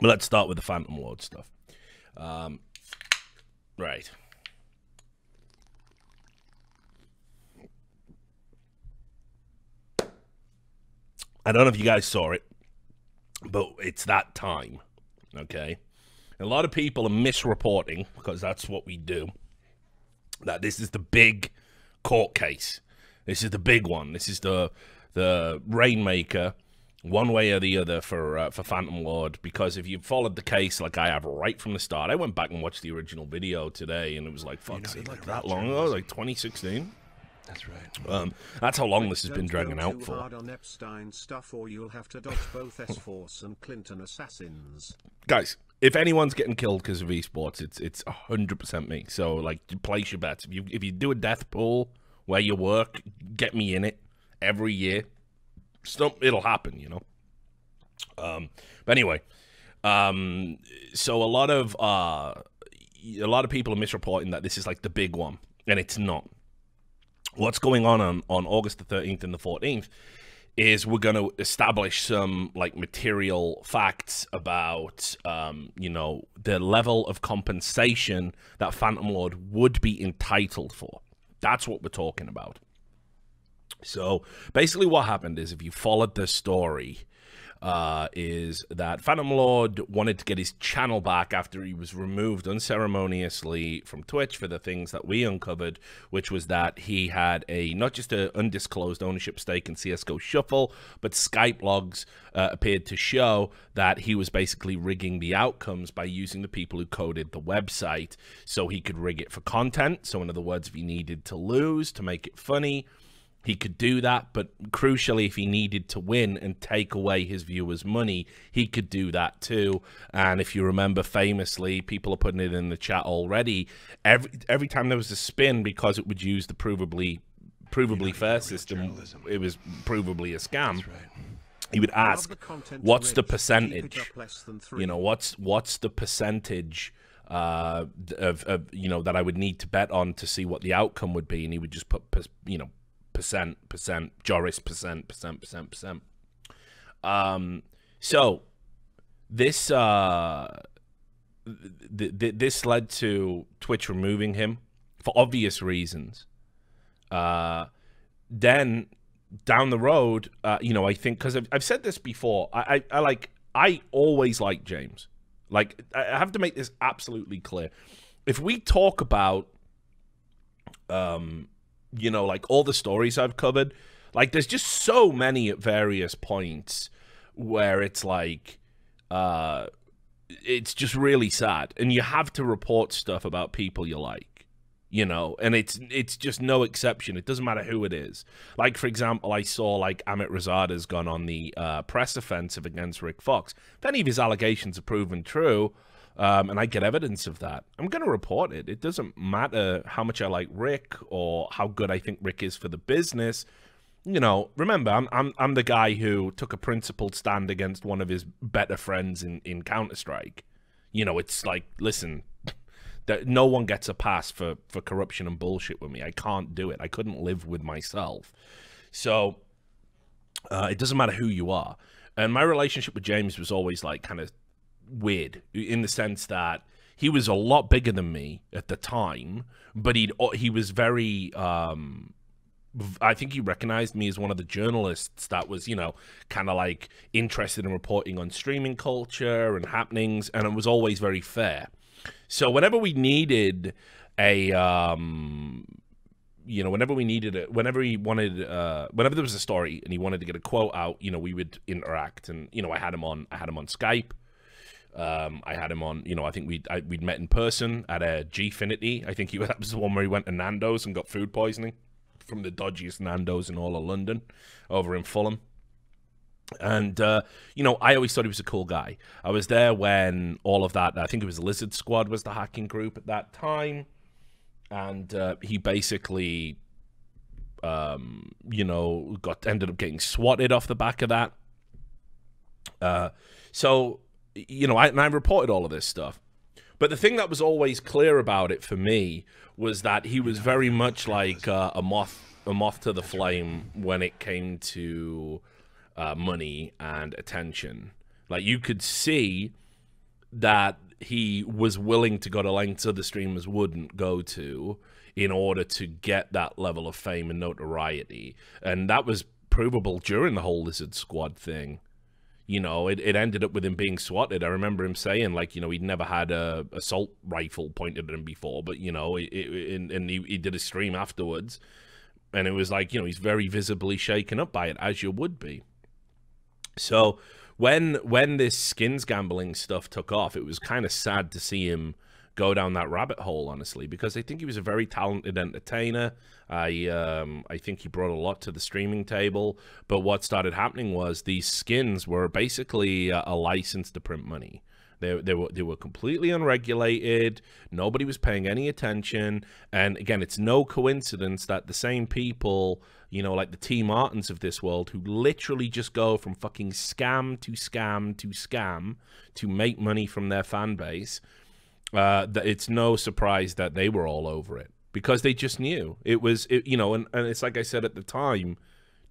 But let's start with the Phantom Lord stuff. Um, right. I don't know if you guys saw it, but it's that time. Okay. A lot of people are misreporting because that's what we do. That this is the big court case. This is the big one. This is the the rainmaker, one way or the other for uh, for Phantom Lord. Because if you followed the case like I have right from the start, I went back and watched the original video today, and it was like, fuck, know, like that long ago, like 2016. That's right. Um, that's how long this has been dragging out for. hard on Epstein stuff or you'll have to dodge both S-Force and Clinton assassins. guys, if anyone's getting killed because of esports, it's it's hundred percent me. So like, place your bets. If you if you do a death pool where you work, get me in it every year. Stump, it'll happen, you know. Um, but anyway, um, so a lot of uh, a lot of people are misreporting that this is like the big one, and it's not. What's going on on, on August the 13th and the 14th is we're going to establish some like material facts about um, you know the level of compensation that Phantom Lord would be entitled for. That's what we're talking about. So basically, what happened is if you followed the story, uh, is that Phantom Lord wanted to get his channel back after he was removed unceremoniously from Twitch for the things that we uncovered, which was that he had a not just a undisclosed ownership stake in CS:GO Shuffle, but Skype logs uh, appeared to show that he was basically rigging the outcomes by using the people who coded the website, so he could rig it for content. So in other words, if he needed to lose to make it funny he could do that, but crucially, if he needed to win and take away his viewers' money, he could do that too. And if you remember, famously, people are putting it in the chat already. Every every time there was a spin, because it would use the provably provably fair system, journalism. it was provably a scam. That's right. He would ask, the "What's the rich, keep percentage?" up less than three. you know what's what's the percentage uh of, of you know that i would need to bet on to see what the outcome would be and he would just put you know percent percent joris percent percent percent percent um so this uh th- th- this led to twitch removing him for obvious reasons uh then down the road, uh, you know, I think because I've, I've said this before, I, I, I like I always like James. Like I I have to make this absolutely clear. If we talk about, um, you know, like all the stories I've covered, like there's just so many at various points where it's like, uh, it's just really sad, and you have to report stuff about people you like you know and it's it's just no exception. It doesn't matter who it is. Like for example i saw like amit raizada's gone on the uh, press offensive against rick fox. If any of his allegations are proven true um, and i get evidence of that i'm going to report it it doesn't matter how much i like rick or how good i think rick is for the business you know, remember, I'm I'm I'm the guy who took a principled stand against one of his better friends in in Counter Strike. You know, it's like, listen, that no one gets a pass for for corruption and bullshit with me. I can't do it. I couldn't live with myself. So uh, it doesn't matter who you are. And my relationship with James was always like kind of weird in the sense that he was a lot bigger than me at the time, but he he was very um I think he recognized me as one of the journalists that was, you know, kind of like interested in reporting on streaming culture and happenings, and it was always very fair. So whenever we needed a, um, you know, whenever we needed it, whenever he wanted, uh, whenever there was a story and he wanted to get a quote out, you know, we would interact, and you know, I had him on, I had him on Skype. Um, I had him on, you know, I think we'd I, we'd met in person at a Gfinity. I think he was, that was the one where he went to Nando's and got food poisoning from the dodgiest Nando's in all of London, over in Fulham. And uh, you know, I always thought he was a cool guy. I was there when all of that. I think it was Lizard Squad was the hacking group at that time, and uh, he basically, um, you know, got ended up getting swatted off the back of that. Uh, so you know, I, and I reported all of this stuff. But the thing that was always clear about it for me was that he was very much like uh, a moth, a moth to the flame when it came to uh, money and attention. Like you could see that he was willing to go to lengths other streamers wouldn't go to in order to get that level of fame and notoriety. And that was provable during the whole Lizard Squad thing. You know, it, it ended up with him being swatted. I remember him saying, like, you know, he'd never had a assault rifle pointed at him before, but, you know, it, it, and, and he, he did a stream afterwards. And it was like, you know, he's very visibly shaken up by it, as you would be. So when when this skins gambling stuff took off, it was kind of sad to see him go down that rabbit hole, honestly, because I think he was a very talented entertainer. I um, I think he brought a lot to the streaming table. But what started happening was these skins were basically a, a license to print money. They, they were they were completely unregulated. Nobody was paying any attention. And again, it's no coincidence that the same people you know, like the T Martins of this world who literally just go from fucking scam to scam to scam to make money from their fan base. Uh, that it's no surprise that they were all over it because they just knew it was, it, you know, and, and it's like I said at the time,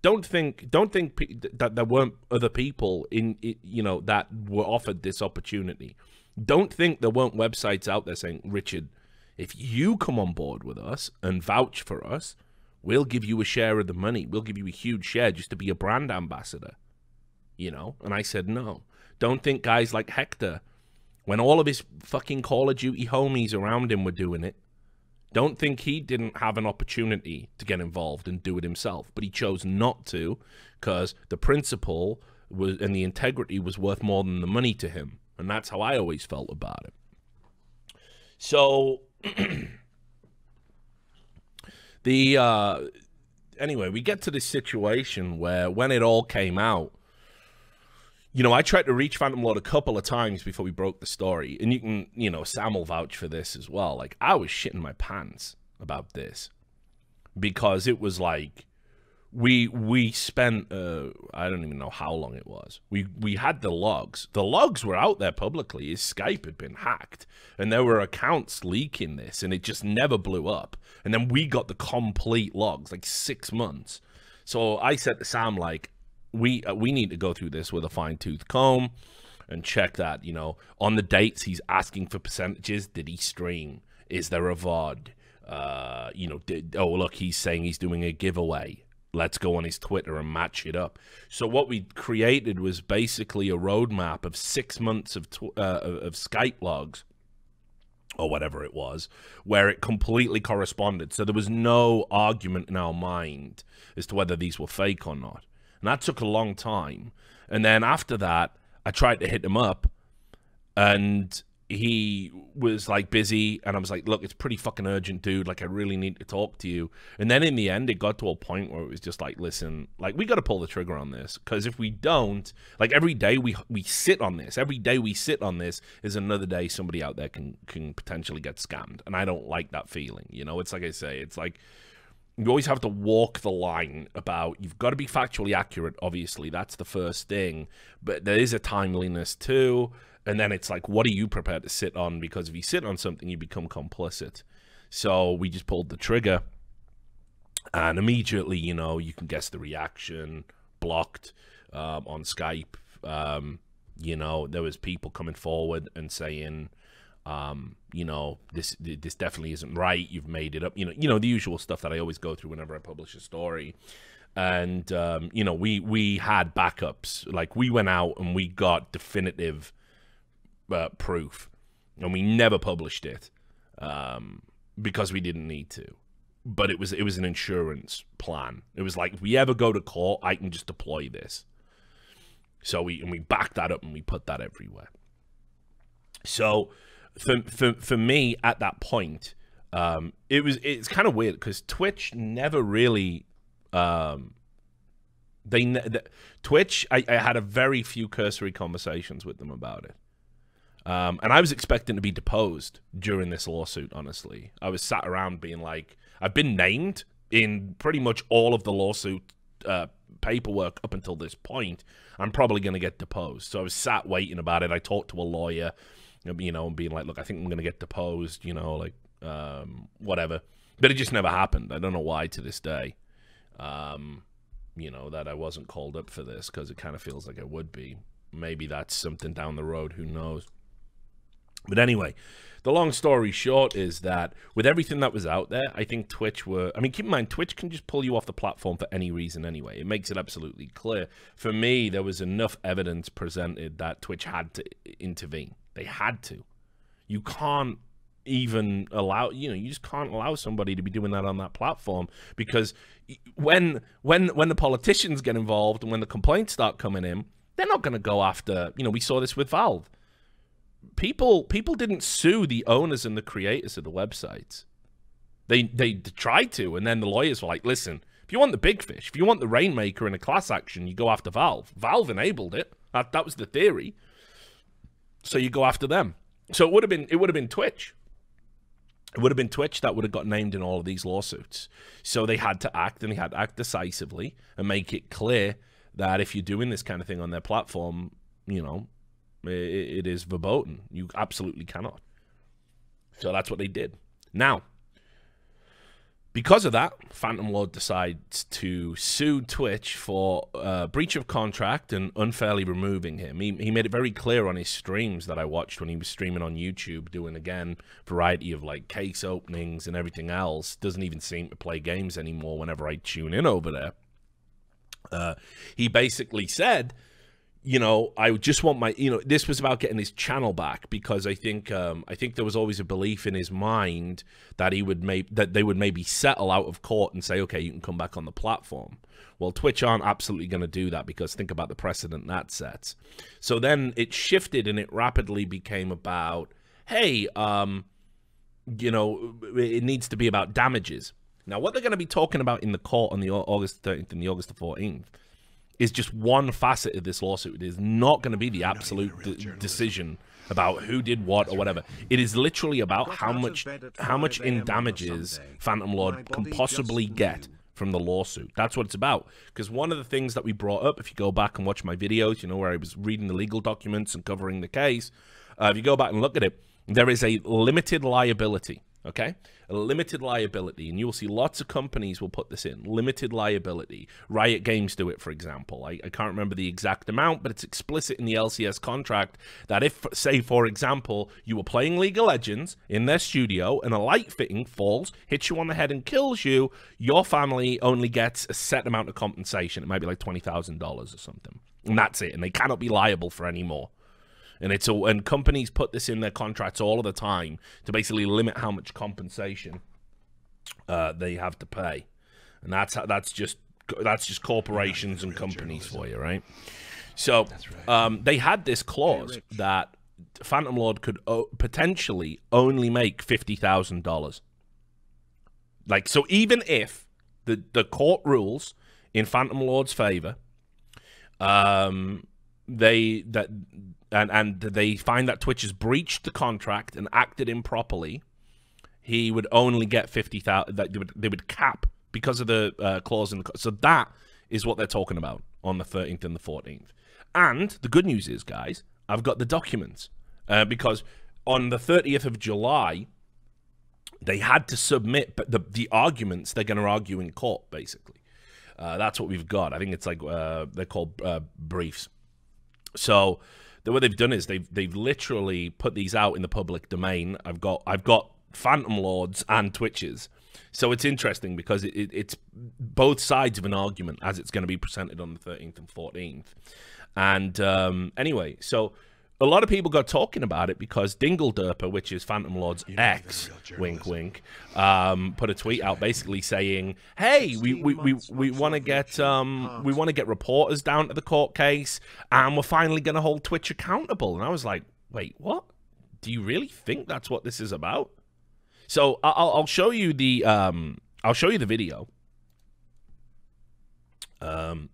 don't think don't think that there weren't other people in you know that were offered this opportunity don't think there weren't websites out there saying richard if you come on board with us and vouch for us We'll give you a share of the money. We'll give you a huge share just to be a brand ambassador. You know? And I said, no. Don't think guys like Hector, when all of his fucking Call of Duty homies around him were doing it, don't think he didn't have an opportunity to get involved and do it himself. But he chose not to because the principle was and the integrity was worth more than the money to him. And that's how I always felt about it. So The uh, anyway, we get to this situation where when it all came out, you know, I tried to reach Phantom Lord a couple of times before we broke the story, and you can, you know, Sam will vouch for this as well. Like I was shitting my pants about this because it was like we we spent uh, I don't even know how long it was. We we had the logs. The logs were out there publicly. His Skype had been hacked, and there were accounts leaking this, and it just never blew up. And then we got the complete logs, like six months. So I said to Sam, like, we uh, we need to go through this with a fine tooth comb and check that. You know, on the dates he's asking for percentages. Did he stream? Is there a VOD? Uh, you know, did, oh look, he's saying he's doing a giveaway let's go on his Twitter and match it up. So what we created was basically a roadmap of six months of uh, of Skype logs or whatever it was, where it completely corresponded. So there was no argument in our mind as to whether these were fake or not. And that took a long time. And then after that, I tried to hit him up and he was like busy and I was like, look, it's pretty fucking urgent, dude. Like, I really need to talk to you. And then in the end, it got to a point where it was just like, listen, like, we got to pull the trigger on this because if we don't, like, every day we we sit on this, every day we sit on this is another day somebody out there can can potentially get scammed, and I don't like that feeling. You know, it's like I say, it's like you always have to walk the line about you've got to be factually accurate obviously that's the first thing but there is a timeliness too and then it's like, what are you prepared to sit on? Because if you sit on something, you become complicit. So we just pulled the trigger. And immediately, you know, you can guess the reaction, blocked um, on Skype. Um, you know, there was people coming forward and saying, um, you know, this this definitely isn't right. You've made it up. You know, you know the usual stuff that I always go through whenever I publish a story. And um, you know, we we had backups. Like we went out and we got definitive uh, proof, and we never published it um, because we didn't need to. But it was it was an insurance plan. It was like if we ever go to court, I can just deploy this. So we and we backed that up and we put that everywhere. So for for for me at that point, um, it was it's kind of weird because Twitch never really um, they, the, Twitch. I, I had a very few cursory conversations with them about it. Um, and I was expecting to be deposed during this lawsuit, honestly. I was sat around being like, I've been named in pretty much all of the lawsuit uh, paperwork up until this point. I'm probably going to get deposed. So I was sat waiting about it. I talked to a lawyer, you know, and being like, look, I think I'm going to get deposed, you know, like, um, whatever. But it just never happened. I don't know why to this day. Um, you know, that I wasn't called up for this because it kind of feels like I would be. Maybe that's something down the road. Who knows? But anyway, the long story short is that with everything that was out there, I think Twitch were. I mean, keep in mind, Twitch can just pull you off the platform for any reason anyway. It makes it absolutely clear. For me, there was enough evidence presented that Twitch had to intervene. They had to. You can't even allow you know you just can't allow somebody to be doing that on that platform because when when when the politicians get involved and when the complaints start coming in they're not going to go after you know we saw this with valve people people didn't sue the owners and the creators of the websites. They they tried to, and then the lawyers were like, "Listen, if you want the big fish, if you want the rainmaker in a class action, you go after Valve. Valve enabled it. That that was the theory. So you go after them. So it would have been it would have been Twitch. It would have been Twitch that would have got named in all of these lawsuits. So they had to act, and they had to act decisively and make it clear that if you're doing this kind of thing on their platform, you know, it is verboten. You absolutely cannot. So that's what they did. Now, because of that, Phantom Lord decides to sue Twitch for uh, breach of contract and unfairly removing him. He, he made it very clear on his streams that I watched when he was streaming on YouTube, doing again variety of like case openings and everything else. Doesn't even seem to play games anymore whenever I tune in over there. Uh, he basically said you know, I just want my, you know, this was about getting his channel back because I think, um, I think there was always a belief in his mind that he would make that they would maybe settle out of court and say, okay, you can come back on the platform. Well, Twitch aren't absolutely going to do that because think about the precedent that sets. So then it shifted and it rapidly became about, hey, um, you know, it needs to be about damages. Now, what they're going to be talking about in the court on the August 13th and the August 14th is just one facet of this lawsuit. It is not going to be the absolute decision about who did what or whatever. It is literally about how much how much in damages Phantom Lord can possibly get from the lawsuit. That's what it's about. Because one of the things that we brought up, if you go back and watch my videos, you know, where I was reading the legal documents and covering the case, uh, if you go back and look at it, there is a limited liability okay limited liability and you will see lots of companies will put this in limited liability. Riot games do it for example. I, I, can't remember the exact amount but it's explicit in the lcs contract that if say for example you were playing league of legends in their studio and a light fitting falls hits you on the head and kills you your family only gets a set amount of compensation. It might be like $20000 or something. And that's it and they cannot be liable for any more and it's all and companies put this in their contracts all of the time to basically limit how much compensation uh, they have to pay, and that's that's just that's just corporations and companies for you, right? So. Um, they had this clause that Phantom Lord could potentially only make fifty thousand dollars. Like so, even if the the court rules in Phantom Lord's favor, um, they that and and they find that Twitch has breached the contract and acted improperly, he would only get fifty thousand. That they would, they would cap because of the uh, clause in the. So that is what they're talking about on the thirteenth and the fourteenth. And the good news is, guys, I've got the documents uh, because on the thirtieth of July, they had to submit the the arguments they're going to argue in court. Basically, uh, that's what we've got. I think it's like uh, they're called uh, briefs. So the what they've done is they've they've literally put these out in the public domain. I've got I've got Phantom Lords and Twitches. So it's interesting because it, it, it's both sides of an argument as it's going to be presented on the 13th and 14th. And um, anyway, so a lot of people got talking about it because Dingle Derper, which is Phantom Lord's ex, wink wink, um, put a tweet out basically saying, "Hey, we we, we, we want to get um we want to get reporters down to the court case, and we're finally going to hold Twitch accountable." And I was like, "Wait, what? Do you really think that's what this is about?" So I'll I'll show you the um I'll show you the video. Um,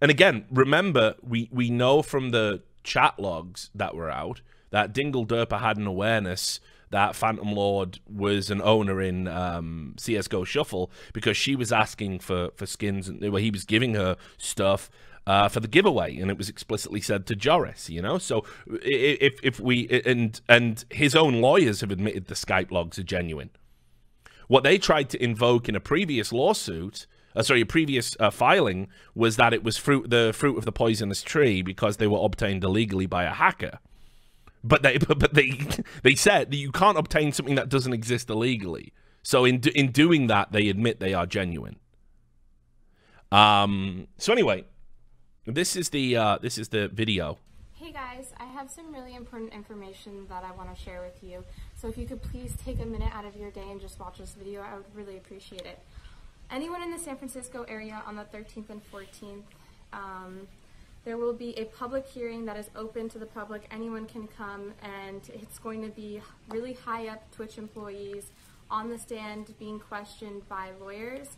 and again, remember we we know from the chat logs that were out that Dingle Derper had an awareness that Phantom Lord was an owner in um, CSGO Shuffle because she was asking for, for skins and well, he was giving her stuff uh, for the giveaway, and it was explicitly said to Joris. You know, so if if we and and his own lawyers have admitted the Skype logs are genuine. What they tried to invoke in a previous lawsuit uh, sorry, a previous uh, filing was that it was fruit the fruit of the poisonous tree because they were obtained illegally by a hacker. but they but, they they said that you can't obtain something that doesn't exist illegally. So in in doing that, they admit they are genuine. Um. So anyway, this is the uh, this is the video. Hey guys, I have some really important information that I want to share with you. So if you could please take a minute out of your day and just watch this video, I would really appreciate it. Anyone in the San Francisco area on the 13th and 14th, um, there will be a public hearing that is open to the public. Anyone can come, and it's going to be really high up Twitch employees on the stand being questioned by lawyers.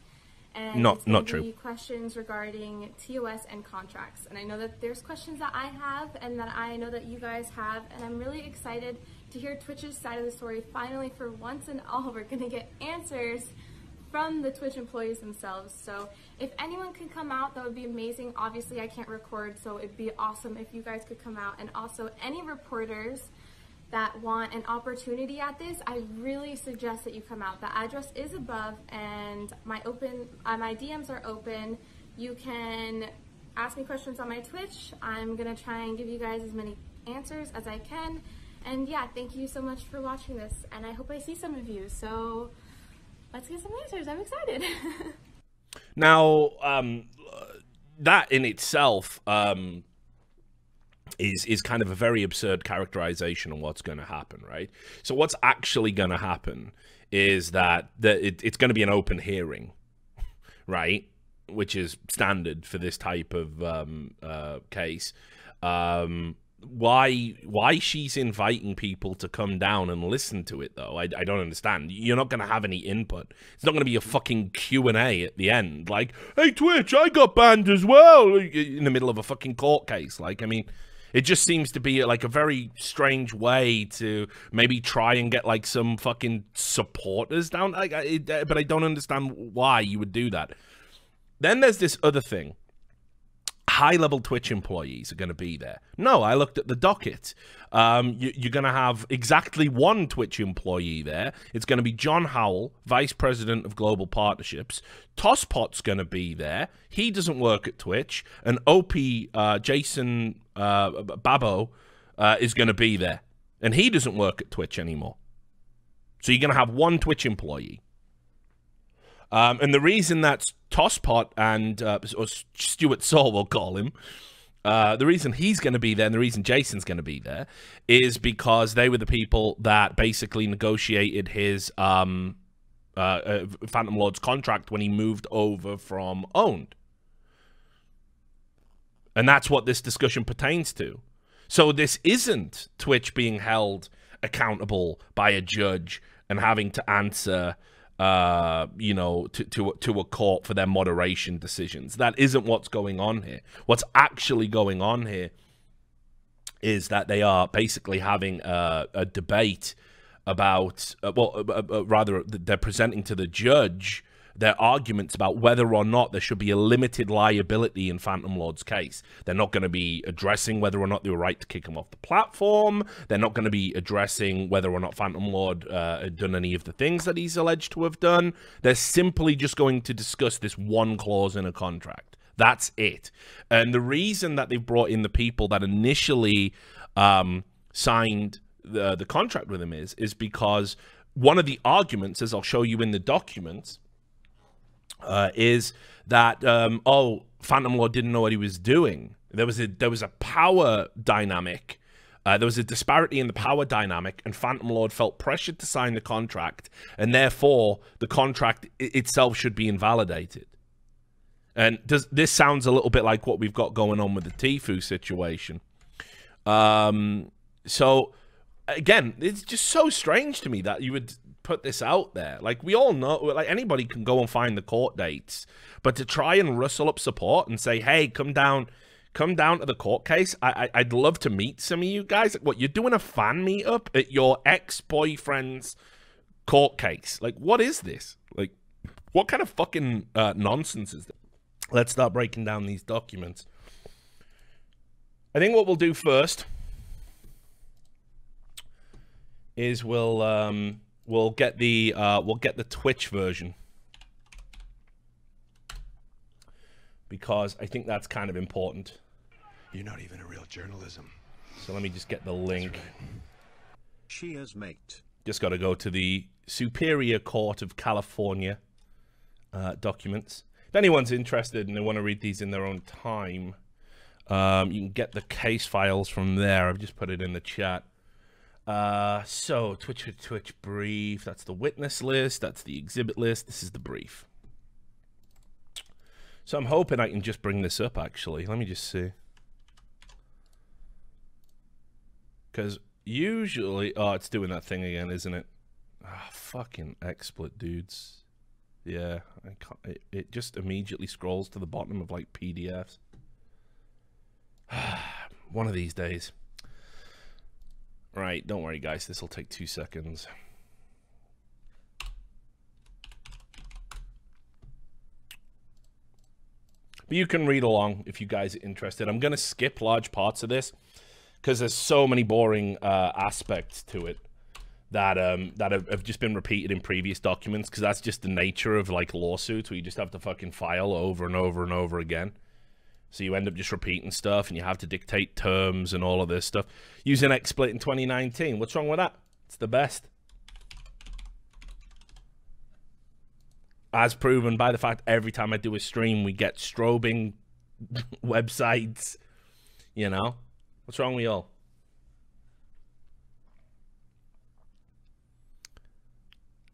And Not- not true. be questions regarding TOS and contracts. And I know that there's questions that I have and that I know that you guys have, and I'm really excited to hear Twitch's side of the story. Finally, for once and all, we're going to get answers from the Twitch employees themselves. So if anyone could come out, that would be amazing. Obviously, I can't record, so it'd be awesome if you guys could come out. And also, any reporters that want an opportunity at this, I really suggest that you come out. The address is above, and my open, uh, my DMs are open. You can ask me questions on my Twitch. I'm gonna try and give you guys as many answers as I can. And yeah, thank you so much for watching this, and I hope I see some of you. So let's get some answers. I'm excited. Now, um, that in itself um, is is kind of a very absurd characterization of what's going to happen, right? So, what's actually going to happen is that the, it, it's going to be an open hearing, right? Which is standard for this type of um, uh, case. Um, why why she's inviting people to come down and listen to it though I, I don't understand. You're not going to have any input. It's not going to be a fucking q&a at the end. Like hey twitch i got banned as well. In the middle of a fucking court case. Like i mean it just seems to be like a very strange way to maybe try and get like some fucking supporters down. Like it, but i don't understand why you would do that. Then there's this other thing high level Twitch employees are going to be there. No, I looked at the docket. Um, you, you're going to have exactly one Twitch employee there. It's going to be John Howell, Vice President of Global Partnerships. Tosspot's going to be there. He doesn't work at Twitch. And OP, uh, Jason uh, Babo, uh, is going to be there. And he doesn't work at Twitch anymore. So you're going to have one Twitch employee. Um, and the reason that's Tosspot and uh, or Stuart Saw, we'll call him, uh, the reason he's going to be there and the reason Jason's going to be there is because they were the people that basically negotiated his um, uh, uh, Phantom Lord's contract when he moved over from Own3d. And that's what this discussion pertains to. So this isn't Twitch being held accountable by a judge and having to answer uh, you know, to, to to a court for their moderation decisions. That isn't what's going on here. What's actually going on here is that they are basically having a, a debate about, uh, well, uh, uh, rather, they're presenting to the judge their arguments about whether or not there should be a limited liability in Phantom Lord's case. They're not going to be addressing whether or not they were right to kick him off the platform. They're not going to be addressing whether or not Phantom Lord uh, had done any of the things that he's alleged to have done. They're simply just going to discuss this one clause in a contract. That's it. And the reason that they've brought in the people that initially um, signed the the contract with him is is because one of the arguments, as I'll show you in the documents, uh, is that um, oh, Phantom Lord didn't know what he was doing. There was a there was a power dynamic. Uh, there was a disparity in the power dynamic, and Phantom Lord felt pressured to sign the contract, and therefore the contract itself should be invalidated. And does this sounds a little bit like what we've got going on with the Tfue situation? Um, so again, it's just so strange to me that you would put this out there. Like we all know, like anybody can go and find the court dates, but to try and rustle up support and say, "Hey, come down." Come down to the court case. I, I I'd love to meet some of you guys. Like, what you're doing a fan meetup at your ex boyfriend's court case? Like, what is this? Like, what kind of fucking uh, nonsense is this? Let's start breaking down these documents. I think what we'll do first is we'll um, we'll get the uh, we'll get the Twitch version because I think that's kind of important. You're not even a real journalism. So let me just get the link. She Cheers, mate. Just got to go to the Superior Court of California uh, documents. If anyone's interested and they want to read these in their own time, um, you can get the case files from there. I've just put it in the chat. Uh, so, Twitch for Twitch brief. That's the witness list. That's the exhibit list. This is the brief. So I'm hoping I can just bring this up, actually. Let me just see. Because usually... Oh, it's doing that thing again, isn't it? Ah, fucking XSplit, dudes. Yeah, I can't, it, it just immediately scrolls to the bottom of, like, PDFs. One of these days. Right, don't worry, guys. This will take two seconds. But you can read along if you guys are interested. I'm going to skip large parts of this because there's so many boring uh, aspects to it that um, that have, have, just been repeated in previous documents because that's just the nature of like lawsuits where you just have to fucking file over and over and over again. So you end up just repeating stuff and you have to dictate terms and all of this stuff. Using XSplit in 2019. What's wrong with that? It's the best. as proven by the fact every time I do a stream, we get strobing websites. You know, what's wrong with y'all?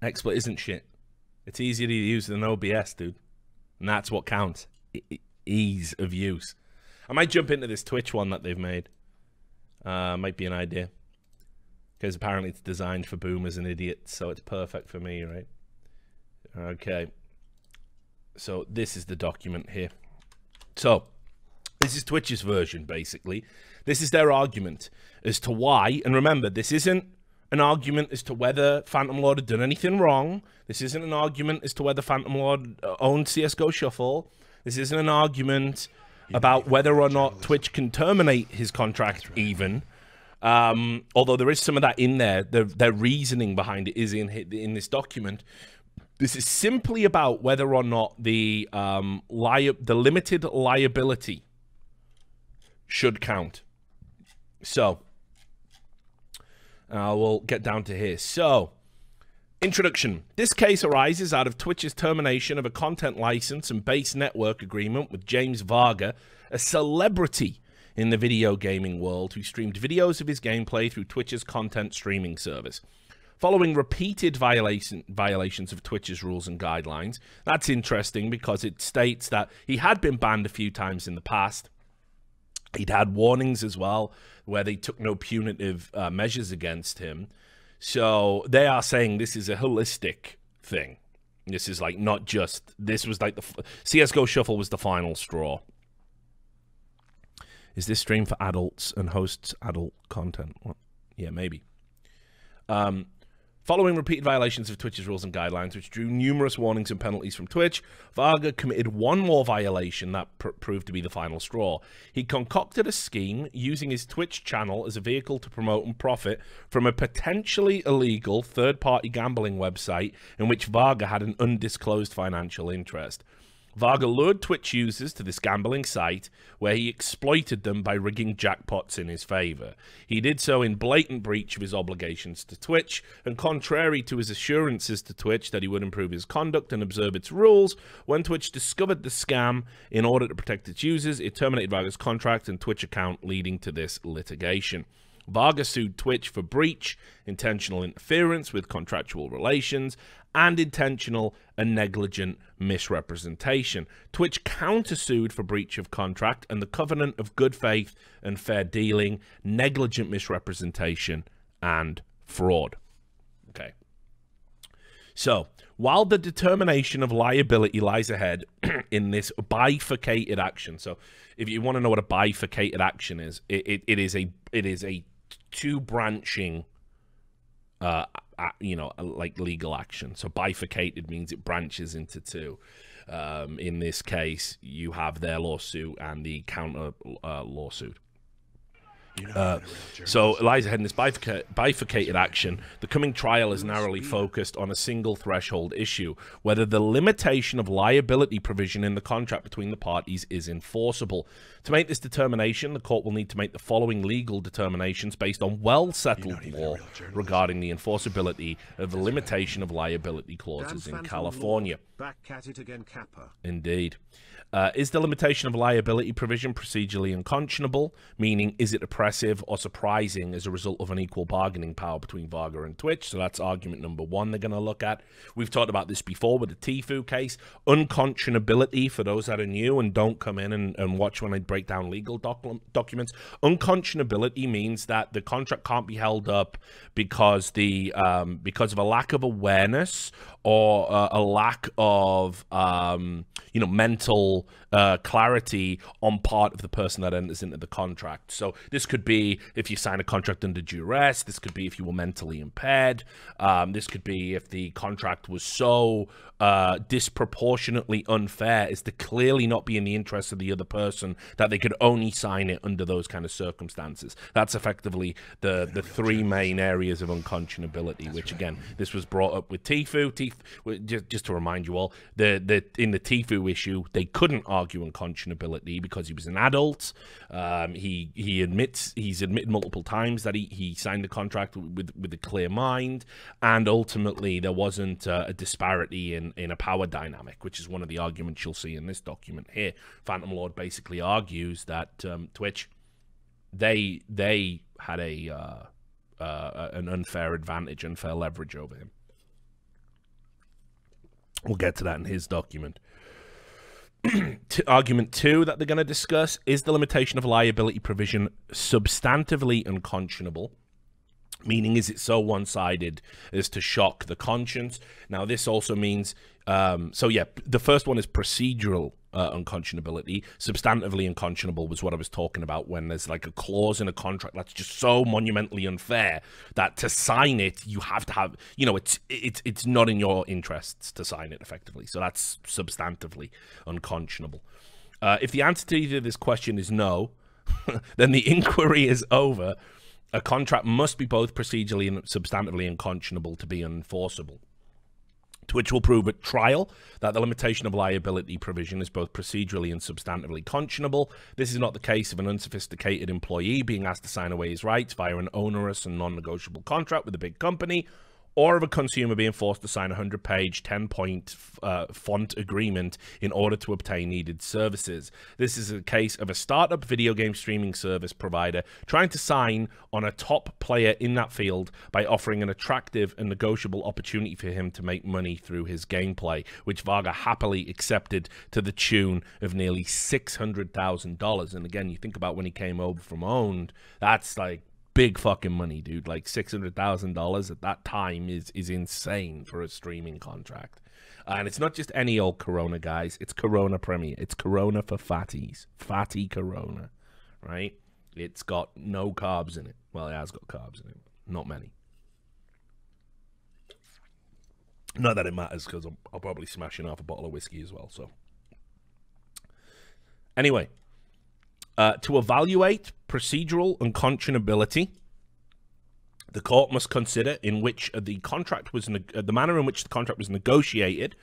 XSplit isn't shit. It's easier to use than OBS, dude, and that's what counts. E ease of use. I might jump into this Twitch one that they've made. Uh, might be an idea because apparently it's designed for boomers and idiots, so it's perfect for me, right? Okay. So this is the document here. So this is Twitch's version, basically. This is their argument as to why, and remember, this isn't an argument as to whether Phantom Lord had done anything wrong. This isn't an argument as to whether Phantom Lord owned CSGO Shuffle. This isn't an argument about whether or not Twitch can terminate his contract even. Um, although there is some of that in there, the, their reasoning behind it is in in this document. This is simply about whether or not the um, the limited liability should count. So, uh, we'll get down to here. So, introduction. This case arises out of Twitch's termination of a content license and base network agreement with James Varga, a celebrity in the video gaming world who streamed videos of his gameplay through Twitch's content streaming service following repeated violation, violations of Twitch's rules and guidelines. That's interesting because it states that he had been banned a few times in the past. He'd had warnings as well where they took no punitive uh, measures against him. So they are saying this is a holistic thing. This is like not just this was like the CS:GO Shuffle was the final straw. Is this stream for adults and hosts adult content? Yeah, maybe. Um, Following repeated violations of Twitch's rules and guidelines, which drew numerous warnings and penalties from Twitch, Varga committed one more violation that pr proved to be the final straw. He concocted a scheme using his Twitch channel as a vehicle to promote and profit from a potentially illegal third party gambling website in which Varga had an undisclosed financial interest. Varga lured Twitch users to this gambling site where he exploited them by rigging jackpots in his favor. He did so in blatant breach of his obligations to Twitch, and contrary to his assurances to Twitch that he would improve his conduct and observe its rules, when Twitch discovered the scam in order to protect its users, it terminated Varga's contract and Twitch account, leading to this litigation. Varga sued Twitch for breach, intentional interference with contractual relations, and intentional and negligent misrepresentation. Twitch countersued for breach of contract and the covenant of good faith and fair dealing, negligent misrepresentation, and fraud. Okay. So, while the determination of liability lies ahead in this bifurcated action, so if you want to know what a bifurcated action is, it, it, it is a it is a two branching uh, you know, like legal action. So bifurcated means it branches into two. Um, in this case, you have their lawsuit and the counter uh, lawsuit. Uh, so it lies ahead in this bifurca- bifurcated action. The coming trial is narrowly focused on a single threshold issue whether the limitation of liability provision in the contract between the parties is enforceable. To make this determination, the court will need to make the following legal determinations based on well settled law regarding the enforceability of the limitation of liability clauses in California. Back at it again, Kappa. Indeed. Uh, is the limitation of liability provision procedurally unconscionable? Meaning, is it oppressive or surprising as a result of unequal bargaining power between Varga and Twitch? So that's argument number one they're going to look at. We've talked about this before with the Tfue case. Unconscionability, for those that are new and don't come in and, and watch when I break down legal doc documents, unconscionability means that the contract can't be held up because the um, because of a lack of awareness or uh, a lack of um, you know mental uh, clarity on part of the person that enters into the contract. So this could be if you sign a contract under duress. This could be if you were mentally impaired. Um, this could be if the contract was so uh, disproportionately unfair as to clearly not be in the interest of the other person that they could only sign it under those kind of circumstances. That's effectively the the three main areas of unconscionability. Which again, this was brought up with Tifu. Tfue just, just to remind you all, the the in the Tfue issue, they couldn't argue unconscionability because he was an adult. Um, he he admits he's admitted multiple times that he, he signed the contract with with a clear mind, and ultimately there wasn't uh, a disparity in in a power dynamic, which is one of the arguments you'll see in this document here. Phantom Lord basically argues that um, Twitch they they had a uh, uh, an unfair advantage, unfair leverage over him. We'll get to that in his document. argument two that they're going to discuss is the limitation of liability provision substantively unconscionable meaning is it so one-sided as to shock the conscience. Now this also means um, so yeah the first one is procedural uh, unconscionability. Substantively unconscionable was what i was talking about when there's like a clause in a contract that's just so monumentally unfair that to sign it you have to have you know it's it's it's not in your interests to sign it effectively. So that's substantively unconscionable. Uh, if the answer to this question is no then the inquiry is over. A contract must be both procedurally and substantively unconscionable to be enforceable. Twitch will prove at trial that the limitation of liability provision is both procedurally and substantively conscionable. This is not the case of an unsophisticated employee being asked to sign away his rights via an onerous and non negotiable contract with a big company, or of a consumer being forced to sign a 100 page, 10 point uh, font agreement in order to obtain needed services. This is a case of a startup video game streaming service provider trying to sign on a top player in that field by offering an attractive and negotiable opportunity for him to make money through his gameplay, which Varga happily accepted to the tune of nearly $600,000. And again, you think about when he came over from Own3d, that's like big fucking money, dude. Like six hundred thousand dollars at that time is is insane for a streaming contract. And it's not just any old Corona, guys. It's Corona Premier. It's Corona for fatties. Fatty Corona, right? It's got no carbs in it. Well, it has got carbs in it. Not many. Not that it matters because I'll probably smash smashing half a bottle of whiskey as well. So, anyway, uh, to evaluate procedural unconscionability, the court must consider in which the contract was uh, the manner in which the contract was negotiated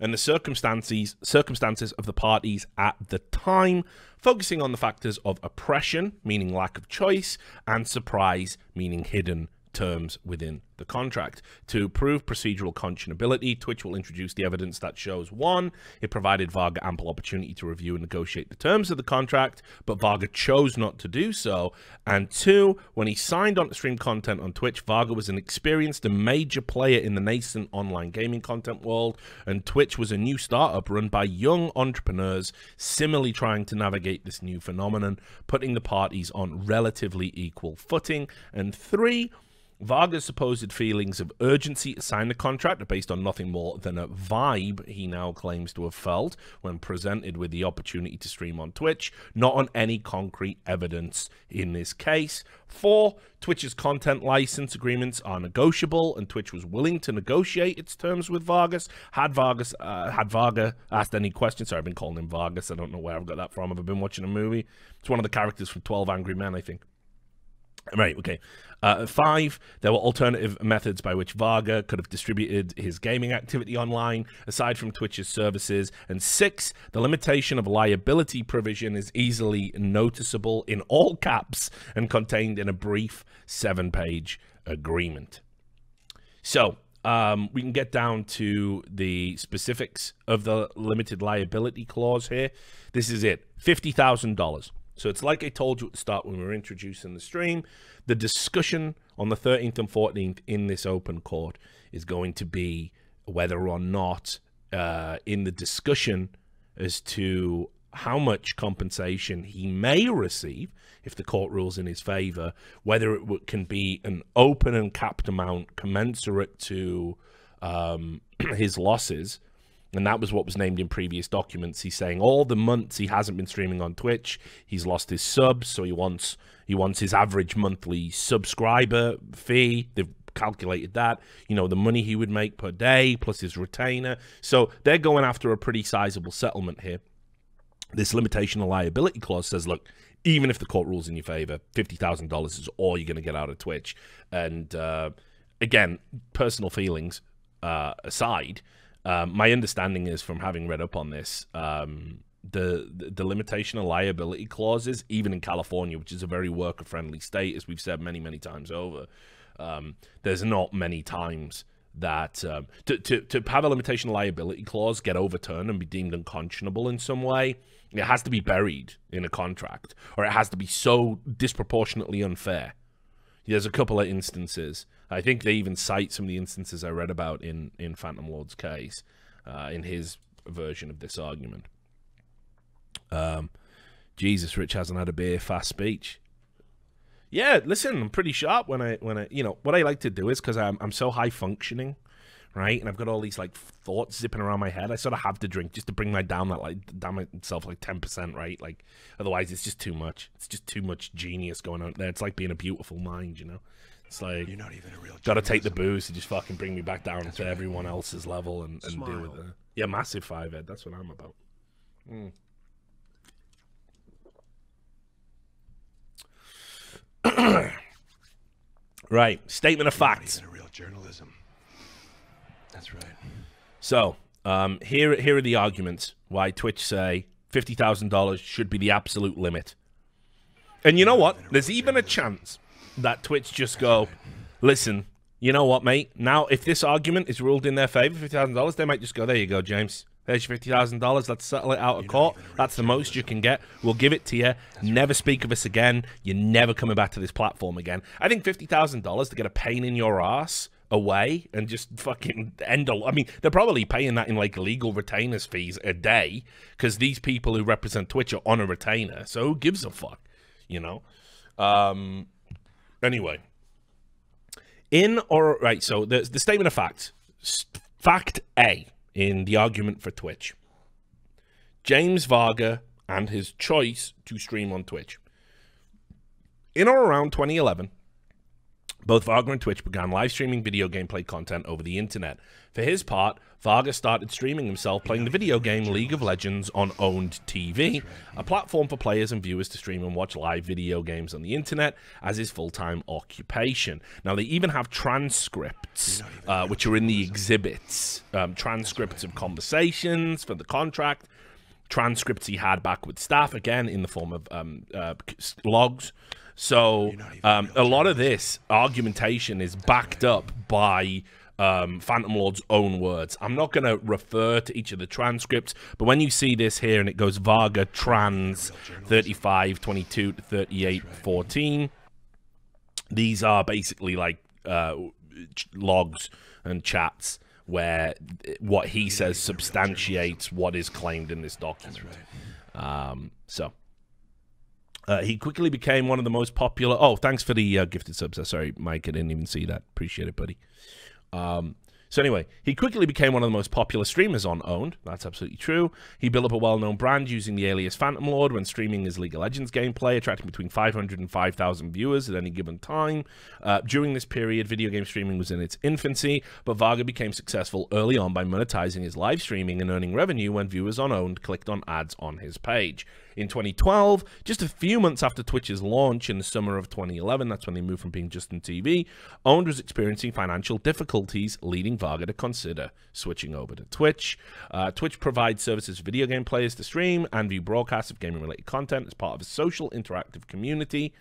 and the circumstances circumstances of the parties at the time, focusing on the factors of oppression, meaning lack of choice, and surprise, meaning hidden terms within the contract. To prove procedural conscionability, Twitch will introduce the evidence that shows one, it provided Varga ample opportunity to review and negotiate the terms of the contract, but Varga chose not to do so. And two, when he signed on to stream content on Twitch, Varga was an experienced and major player in the nascent online gaming content world, and Twitch was a new startup run by young entrepreneurs similarly trying to navigate this new phenomenon, putting the parties on relatively equal footing. And three, Varga's supposed feelings of urgency to sign the contract are based on nothing more than a vibe he now claims to have felt when presented with the opportunity to stream on Twitch, not on any concrete evidence in this case. Four, Twitch's content license agreements are negotiable, and Twitch was willing to negotiate its terms with Vargas. Had Vargas uh, had Varga asked any questions? Sorry, I've been calling him Vargas. I don't know where I've got that from. I've been watching a movie. It's one of the characters from Twelve Angry Men, I think. Right, okay. Uh, five, there were alternative methods by which Varga could have distributed his gaming activity online, aside from Twitch's services. And six, the limitation of liability provision is easily noticeable in all caps and contained in a brief seven page agreement. So, um, we can get down to the specifics of the limited liability clause here. This is it $50,000. So it's like I told you at the start when we were introducing the stream. The discussion on the 13th and 14th in this open court is going to be whether or not uh, in the discussion as to how much compensation he may receive if the court rules in his favor, whether it can be an open and capped amount commensurate to um, his losses and that was what was named in previous documents. He's saying all the months he hasn't been streaming on Twitch, he's lost his subs, so he wants he wants his average monthly subscriber fee. They've calculated that, you know, the money he would make per day plus his retainer. So they're going after a pretty sizable settlement here. This limitation of liability clause says, look, even if the court rules in your favor, $50,000 is all you're going to get out of Twitch. And uh, again, personal feelings uh, aside, um, my understanding is from having read up on this, um, the, the, the limitation of liability clauses, even in California, which is a very worker friendly state, as we've said many many times over, um, there's not many times that um, to, to to have a limitation of liability clause get overturned and be deemed unconscionable in some way. It has to be buried in a contract, or it has to be so disproportionately unfair. There's a couple of instances I think they even cite some of the instances I read about in in Phantom Lord's case, uh, in his version of this argument. Um, Jesus, Rich hasn't had a beer, fast speech. Yeah, listen, I'm pretty sharp when I when I you know what I like to do is because I'm I'm so high functioning, right, and I've got all these like thoughts zipping around my head. I sort of have to drink just to bring my down that like down myself like ten percent, right? Like otherwise it's just too much. It's just too much genius going on there. It's like being a beautiful mind, you know. It's like you're not even a real. Got to take the booze to just fucking bring me back down that's to right. everyone else's level and, and deal with it. Yeah, massive five ed. That's what I'm about. Mm. right. Statement of facts. real journalism. That's right. So um, here, here are the arguments why Twitch say fifty thousand dollars should be the absolute limit. And you know what? There's even a chance that Twitch just go, listen, you know what, mate? Now, if this argument is ruled in their favor, fifty thousand dollars, they might just go, there you go, James. There's your fifty thousand dollars. Let's settle it out of court. That's the most you can get. We'll give it to you. Never speak of us again. You're never coming back to this platform again. I think fifty thousand dollars to get a pain in your ass away and just fucking end. A, I mean, they're probably paying that in like legal retainers fees a day because these people who represent Twitch are on a retainer. So who gives a fuck, you know? Um, Anyway, in or right, so the the statement of fact, fact A in the argument for Twitch. James Varga and his choice to stream on Twitch. In or around 2011, both Varga and Twitch began live streaming video gameplay content over the internet. For his part, Varga started streaming himself playing the video game League of Legends on Own3d TV, a platform for players and viewers to stream and watch live video games on the internet as his full-time occupation. Now, they even have transcripts, uh, which are in the exhibits, um, transcripts of conversations for the contract, transcripts he had back with staff, again, in the form of um, uh, logs. So um, a lot of this argumentation is backed up by um, Phantom Lord's own words. I'm not going to refer to each of the transcripts, but when you see this here and it goes Varga trans 35, 22 to 38, 14, these are basically like uh, logs and chats where what he says substantiates what is claimed in this document. Um, so uh, he quickly became one of the most popular. Oh, thanks for the uh, gifted subs. Uh, sorry, Mike, I didn't even see that. Appreciate it, buddy. Um, so anyway, he quickly became one of the most popular streamers on Own3d. That's absolutely true. He built up a well-known brand using the alias Phantom Lord when streaming his League of Legends gameplay, attracting between 500 and 5,000 viewers at any given time. Uh, during this period, video game streaming was in its infancy, but Varga became successful early on by monetizing his live streaming and earning revenue when viewers on Own3d clicked on ads on his page. In 2012, just a few months after Twitch's launch in the summer of 2011, that's when they moved from being just Justin TV, Own3d was experiencing financial difficulties, leading Varga to consider switching over to Twitch. Uh, Twitch provides services for video game players to stream and view broadcasts of gaming related content as part of a social interactive community.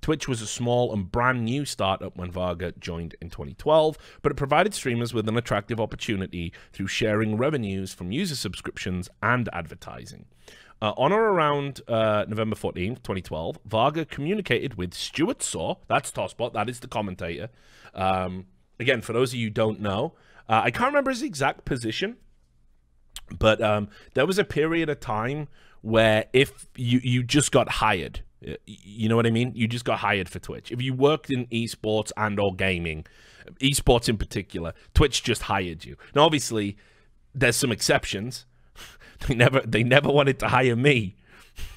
Twitch was a small and brand new startup when Varga joined in 2012, but it provided streamers with an attractive opportunity through sharing revenues from user subscriptions and advertising. Uh, on or around uh, November 14th, 2012, Varga communicated with Stuart Saw, that's Tosspot, that is the commentator. Um, again, for those of you who don't know, uh, I can't remember his exact position, but um, there was a period of time where if you, you just got hired, you know what I mean? You just got hired for Twitch. If you worked in esports and or gaming, esports in particular, Twitch just hired you. Now, obviously, there's some exceptions. They never they never wanted to hire me.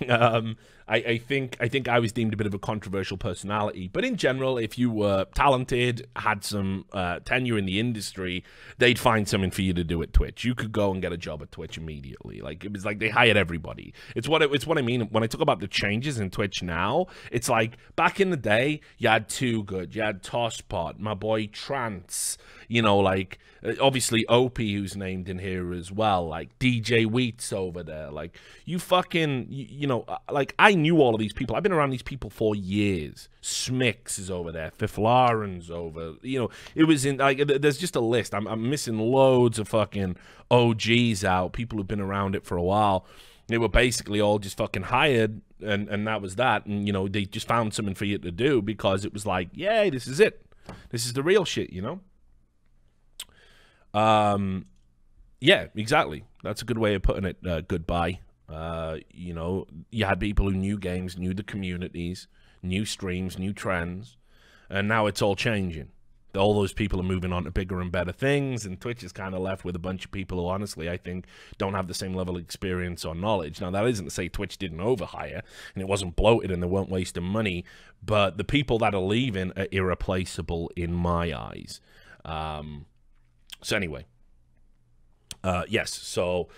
um, I, I, think I think I was deemed a bit of a controversial personality. But in general, if you were talented, had some uh, tenure in the industry, they'd find something for you to do at Twitch. You could go and get a job at Twitch immediately. Like it was like they hired everybody. It's what it, it's what I mean when I talk about the changes in Twitch now. It's like back in the day, you had 2GD, you had Tosspot, my boy Trance. You know, like uh, obviously Opie, who's named in here as well. Like DJ Wheat's over there. Like you fucking, you, you know, uh, like I knew all of these people. I've been around these people for years. Smix is over there. Fifth Lauren's over. You know, it was in like there's just a list. I'm, I'm missing loads of fucking OGs out. People who've been around it for a while. They were basically all just fucking hired, and and that was that. And you know, they just found something for you to do because it was like, yay, this is it. This is the real shit, you know. Um, yeah, exactly. That's a good way of putting it. Uh, goodbye. Uh, you know, you had people who knew games, knew the communities, new streams, new trends, and now it's all changing. All those people are moving on to bigger and better things, and Twitch is kind of left with a bunch of people who, honestly, I think don't have the same level of experience or knowledge. Now, that isn't to say Twitch didn't overhire and it wasn't bloated and they weren't wasting money, but the people that are leaving are irreplaceable in my eyes. Um, so anyway, uh, yes. So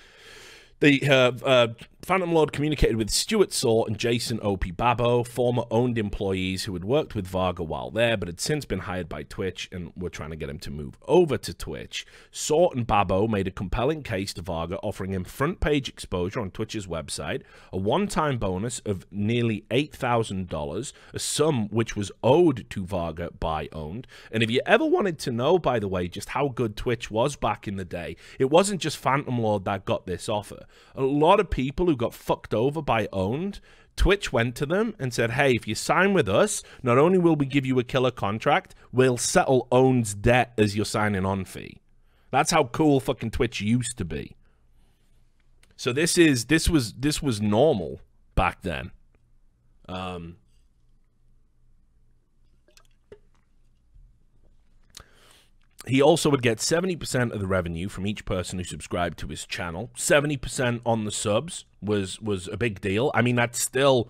they have uh, Phantom Lord communicated with Stuart Saw and Jason Opie Babo, former Own3d employees who had worked with Varga while there, but had since been hired by Twitch and were trying to get him to move over to Twitch. Saw and Babo made a compelling case to Varga, offering him front page exposure on Twitch's website, a one time bonus of nearly $8,000, a sum which was owed to Varga by Own3d. And if you ever wanted to know, by the way, just how good Twitch was back in the day, it wasn't just Phantom Lord that got this offer. A lot of people who got fucked over by Own3d Twitch went to them and said, hey, if you sign with us, not only will we give you a killer contract, we'll settle Own3d's debt as your signing on fee. That's how cool fucking Twitch used to be. So this is this was this was normal back then. Um He also would get 70% of the revenue from each person who subscribed to his channel. 70% on the subs was was a big deal. I mean, that's still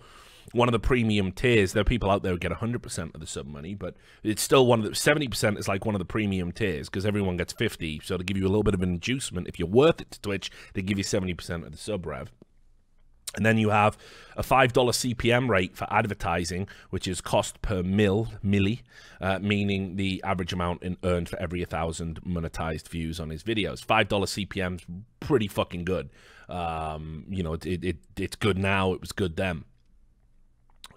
one of the premium tiers. There are people out there who get 100% of the sub money, but it's still one of the 70% is like one of the premium tiers because everyone gets 50. So to give you a little bit of an inducement, if you're worth it to Twitch, they give you 70% of the sub rev. And then you have a $5 CPM rate for advertising, which is cost per mil, milli, uh, meaning the average amount in earned for every 1,000 monetized views on his videos. $5 CPM's pretty fucking good. Um, you know, it, it, it's good now. It was good then.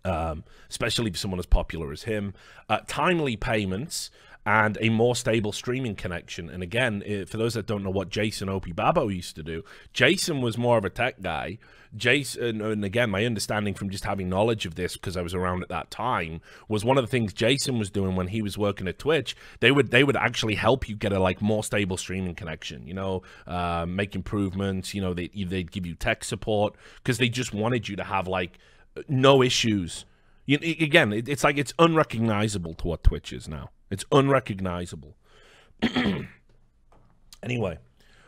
Um, especially for someone as popular as him. Uh, timely payments and a more stable streaming connection. And again, for those that don't know what Jason Opie Babo used to do, Jason was more of a tech guy. Jason, and again, my understanding from just having knowledge of this because I was around at that time was one of the things Jason was doing when he was working at Twitch. They would they would actually help you get a like more stable streaming connection. You know, uh, make improvements. You know, they they'd give you tech support because they just wanted you to have like no issues. You, again, it's like it's unrecognizable to what Twitch is now. It's unrecognizable. anyway,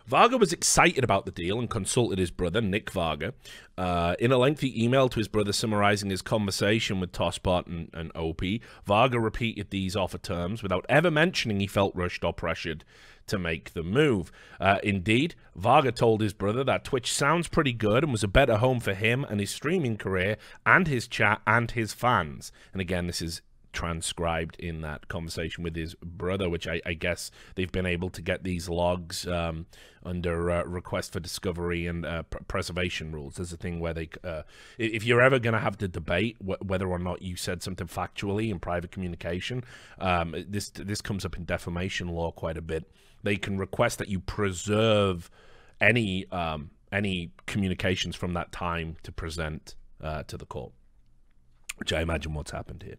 Varga was excited about the deal and consulted his brother, Nick Varga, uh, in a lengthy email to his brother summarizing his conversation with Tosspot and, and Opie. Varga repeated these offer terms without ever mentioning he felt rushed or pressured to make the move. Uh, indeed, Varga told his brother that Twitch sounds pretty good and was a better home for him and his streaming career and his chat and his fans. And again, this is transcribed in that conversation with his brother, which I, I guess they've been able to get these logs um, under uh, request for discovery and uh, pr preservation rules. There's a thing where they, uh, if you're ever going to have to debate wh whether or not you said something factually in private communication, um, this this comes up in defamation law quite a bit. They can request that you preserve any um, any communications from that time to present uh, to the court, which I imagine what's happened here.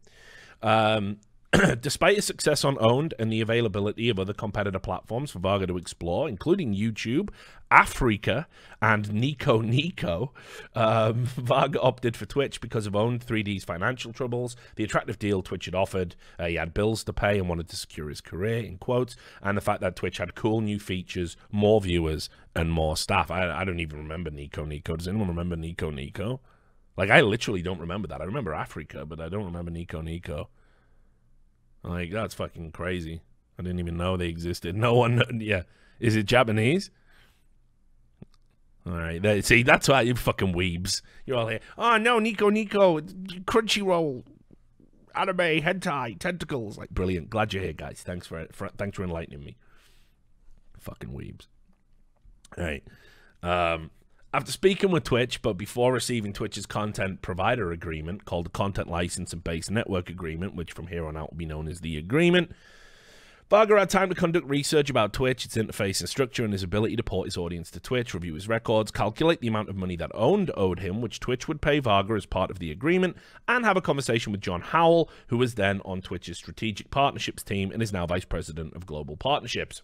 Um, despite his success on Own3d and the availability of other competitor platforms for Varga to explore, including YouTube, Afreeca, and Nico Nico, um, Varga opted for Twitch because of Own3d's financial troubles, the attractive deal Twitch had offered, uh, he had bills to pay and wanted to secure his career, in quotes, and the fact that Twitch had cool new features, more viewers, and more staff. I, I don't even remember Nico Nico. Does anyone remember Nico Nico? Like, I literally don't remember that. I remember Afreeca, but I don't remember Nico Nico. Like, that's fucking crazy. I didn't even know they existed. No one, yeah. Is it Japanese? All right. See, that's why you fucking weebs. You're all here. Oh, no, Nico Nico. Crunchyroll. Anime, hentai, tentacles. Like, brilliant. Glad you're here, guys. Thanks for, for thanks for enlightening me. Fucking weebs. All right. Um, after speaking with Twitch, but before receiving Twitch's content provider agreement, called the Content License and Base Network Agreement, which from here on out will be known as the Agreement, Varga had time to conduct research about Twitch, its interface and structure, and his ability to port his audience to Twitch, review his records, calculate the amount of money that Own3d owed him, which Twitch would pay Varga as part of the agreement, and have a conversation with John Howell, who was then on Twitch's strategic partnerships team and is now vice president of global partnerships.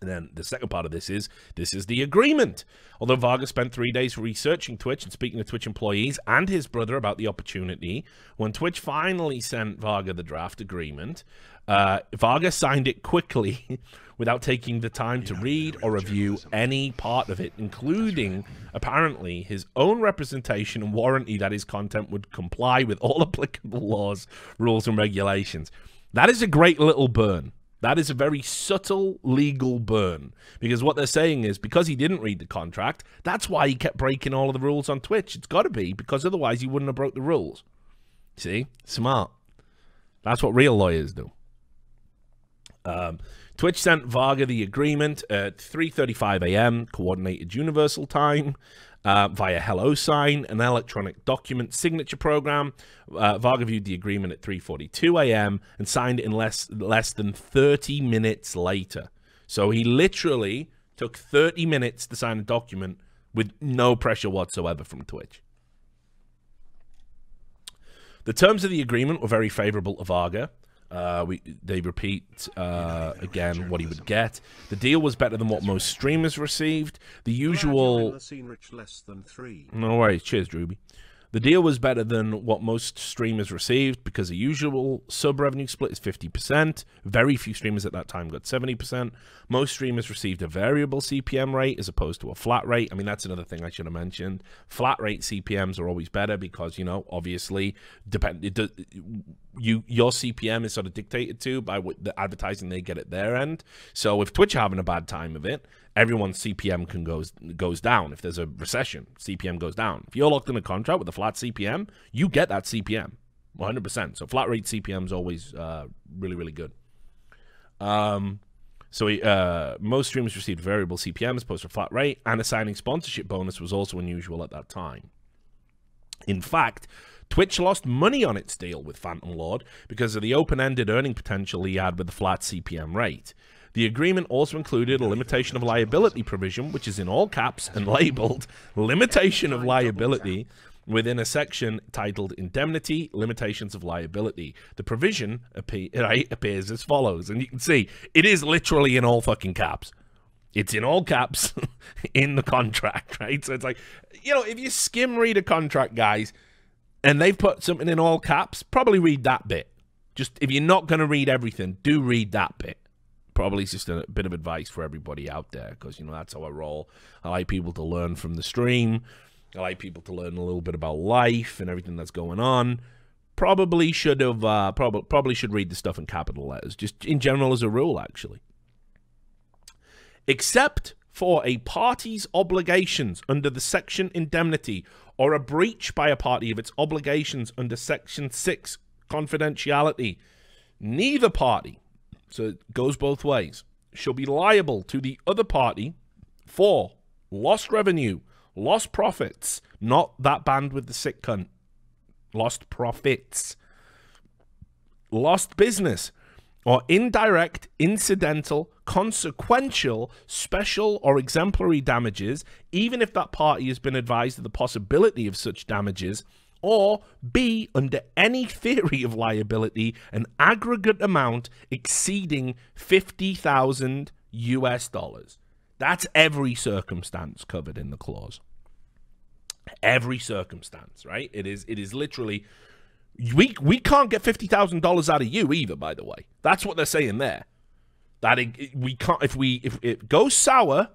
And then the second part of this is this is the agreement. Although Varga spent three days researching Twitch and speaking to Twitch employees and his brother about the opportunity, when Twitch finally sent Varga the draft agreement, uh, Varga signed it quickly without taking the time to read or review any part of it, including apparently his own representation and warranty that his content would comply with all applicable laws, rules, and regulations. That is a great little burn. That is a very subtle legal burn because what they're saying is because he didn't read the contract, that's why he kept breaking all of the rules on Twitch. It's got to be because otherwise he wouldn't have broke the rules. See, smart. That's what real lawyers do. Um, Twitch sent Varga the agreement at 3:35 a.m. coordinated Universal Time uh, via HelloSign, an electronic document signature program. Uh, Varga viewed the agreement at 3:42 a.m. and signed it in less less than 30 minutes later. So he literally took 30 minutes to sign a document with no pressure whatsoever from Twitch. The terms of the agreement were very favorable to Varga. Uh, we they repeat uh, again what he would get. The deal was better than what most streamers received. The usual. No worries. Cheers, Drewby. The deal was better than what most streamers received because the usual sub revenue split is 50%. Very few streamers at that time got 70%. Most streamers received a variable CPM rate as opposed to a flat rate. I mean, that's another thing I should have mentioned. Flat rate CPMs are always better because, you know, obviously, depend it you your CPM is sort of dictated to by what the advertising they get at their end. So if Twitch are having a bad time of it, everyone's CPM can goes goes down. If there's a recession, CPM goes down. If you're locked in a contract with a flat CPM, you get that CPM, 100%. So flat rate CPM is always uh, really really good. Um, so uh, most streamers received variable CPMs, opposed to flat rate, and assigning sponsorship bonus was also unusual at that time. In fact, Twitch lost money on its deal with Phantom Lord because of the open-ended earning potential he had with the flat CPM rate. The agreement also included a limitation of liability provision, which is in all caps and labeled limitation of liability within a section titled Indemnity Limitations of Liability. The provision appear, right, appears as follows, and you can see it is literally in all fucking caps. It's in all caps in the contract, right? So it's like, you know, if you skim read a contract, guys, and they've put something in all caps, probably read that bit. Just if you're not going to read everything, do read that bit Probably just a bit of advice for everybody out there because, you know, that's how I roll. I like people to learn from the stream. I like people to learn a little bit about life and everything that's going on. Probably should have, uh, probably, probably should read the stuff in capital letters, just in general as a rule, actually. Except for a party's obligations under the section indemnity or a breach by a party of its obligations under section 6 confidentiality neither party so it goes both ways. She'll be liable to the other party for lost revenue lost profits not that band with the sick cunt. Lost profits. Lost business or indirect, incidental, consequential, special, or exemplary damages, even if that party has been advised of the possibility of such damages, or B, under any theory of liability, an aggregate amount exceeding 50,000 US dollars. That's every circumstance covered in the clause. Every circumstance, right? It is it is literally we we can't get fifty thousand dollars out of you either. By the way, that's what they're saying there. That it, we can't if we if it goes sour,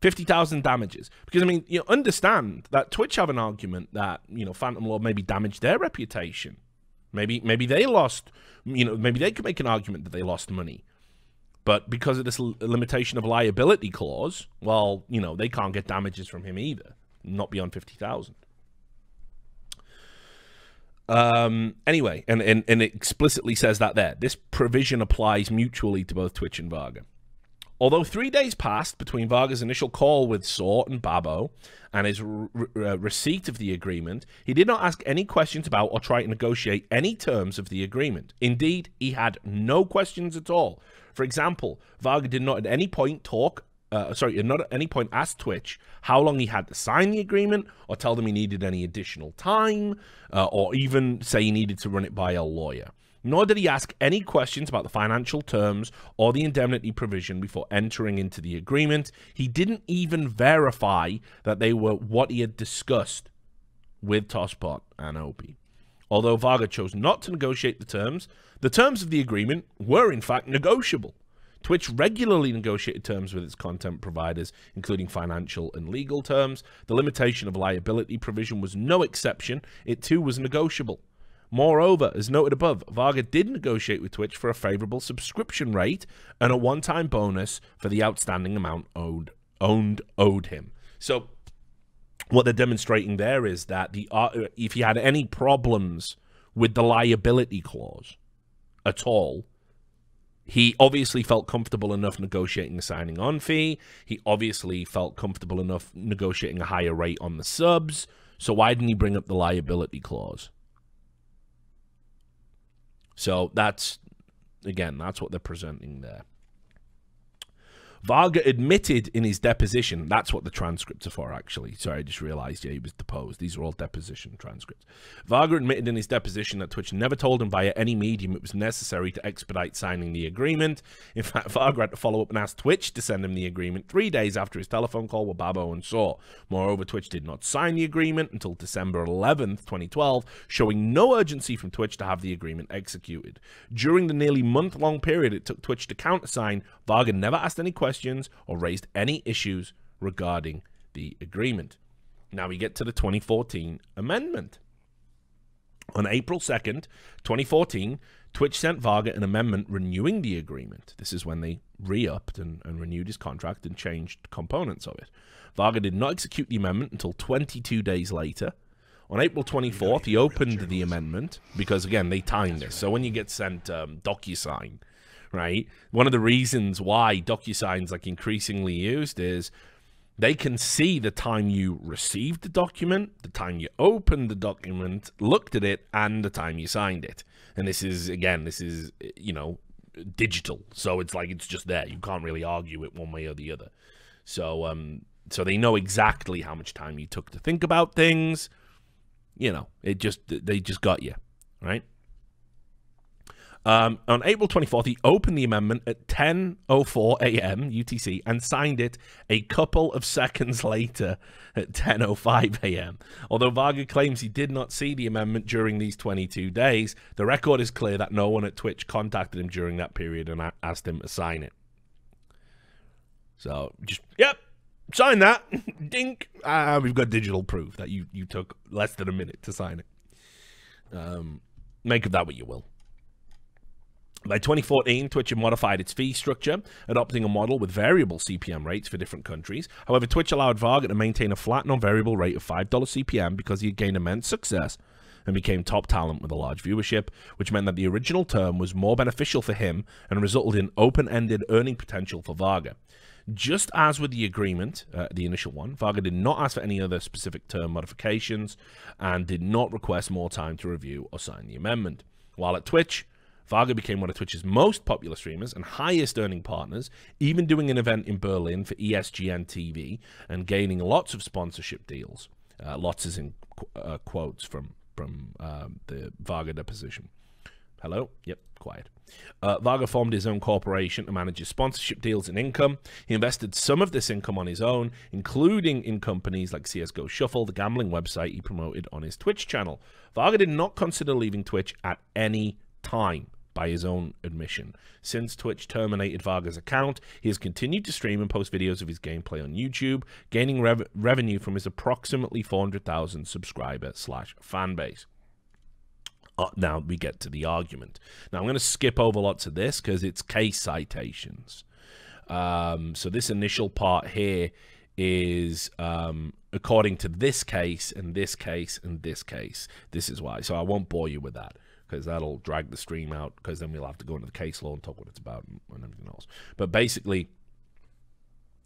fifty thousand damages. Because I mean, you know, understand that Twitch have an argument that you know Phantom Lord maybe damaged their reputation. Maybe maybe they lost. You know, maybe they could make an argument that they lost money. But because of this limitation of liability clause, well, you know, they can't get damages from him either, not beyond fifty thousand. Um, anyway, and, and, and it explicitly says that there. This provision applies mutually to both Twitch and Varga. Although three days passed between Varga's initial call with Saw and Babo and his uh, receipt of the agreement, he did not ask any questions about or try to negotiate any terms of the agreement. Indeed, he had no questions at all. For example, Varga did not at any point talk uh, sorry, not at any point asked Twitch how long he had to sign the agreement or tell them he needed any additional time uh, or even say he needed to run it by a lawyer. Nor did he ask any questions about the financial terms or the indemnity provision before entering into the agreement. He didn't even verify that they were what he had discussed with Tosspot and Opie. Although Varga chose not to negotiate the terms, the terms of the agreement were in fact negotiable. Twitch regularly negotiated terms with its content providers, including financial and legal terms. The limitation of liability provision was no exception. It too was negotiable. Moreover, as noted above, Varga did negotiate with Twitch for a favorable subscription rate and a one-time bonus for the outstanding amount owed Own3d owed him. So what they're demonstrating there is that the uh, if he had any problems with the liability clause at all, he obviously felt comfortable enough negotiating a signing on fee. He obviously felt comfortable enough negotiating a higher rate on the subs. So why didn't he bring up the liability clause? So that's, again, that's what they're presenting there. Varga admitted in his deposition, that's what the transcripts are for, actually. Sorry, I just realized, yeah, he was deposed. These are all deposition transcripts. Varga admitted in his deposition that Twitch never told him via any medium it was necessary to expedite signing the agreement. In fact, Varga had to follow up and ask Twitch to send him the agreement three days after his telephone call with Babo and Saw. Moreover, Twitch did not sign the agreement until December 11th, 2012, showing no urgency from Twitch to have the agreement executed. During the nearly month-long period it took Twitch to countersign, Varga never asked any questions questions or raised any issues regarding the agreement. Now we get to the 2014 amendment. On April 2nd, 2014, Twitch sent Varga an amendment renewing the agreement. This is when they re-upped and, and, renewed his contract and changed components of it. Varga did not execute the amendment until 22 days later. On April 24th, he opened the amendment because, again, they timed this. So when you get sent um, DocuSign, right? One of the reasons why DocuSign's like increasingly used is they can see the time you received the document, the time you opened the document, looked at it, and the time you signed it. And this is, again, this is, you know, digital. So it's like it's just there. You can't really argue it one way or the other. So, um, so they know exactly how much time you took to think about things. You know, it just, they just got you, right? Um, on April 24th, he opened the amendment at 10:04 a.m. UTC and signed it a couple of seconds later at 10:05 a.m. Although Varga claims he did not see the amendment during these 22 days, the record is clear that no one at Twitch contacted him during that period and asked him to sign it. So just yep, sign that. Dink. Ah, we've got digital proof that you you took less than a minute to sign it. Um, make of that what you will. By 2014, Twitch had modified its fee structure, adopting a model with variable CPM rates for different countries. However, Twitch allowed Varga to maintain a flat non-variable rate of $5 CPM because he had gained immense success and became top talent with a large viewership, which meant that the original term was more beneficial for him and resulted in open-ended earning potential for Varga. Just as with the agreement, uh, the initial one, Varga did not ask for any other specific term modifications and did not request more time to review or sign the amendment. While at Twitch, Varga became one of Twitch's most popular streamers and highest earning partners, even doing an event in Berlin for ESGN TV and gaining lots of sponsorship deals. Uh, lots is in qu- uh, quotes from from um, the Varga deposition. Hello? Yep, quiet. Uh, Varga formed his own corporation to manage his sponsorship deals and income. He invested some of this income on his own, including in companies like CSGO Shuffle, the gambling website he promoted on his Twitch channel. Varga did not consider leaving Twitch at any time, by his own admission. Since Twitch terminated Varga's account, he has continued to stream and post videos of his gameplay on YouTube, gaining rev- revenue from his approximately 400,000 subscriber slash fan base. Uh, now we get to the argument. Now I'm going to skip over lots of this because it's case citations. Um, so this initial part here is um, according to this case and this case and this case. This is why. So I won't bore you with that because that'll drag the stream out because then we'll have to go into the case law and talk what it's about and, and everything else. But basically,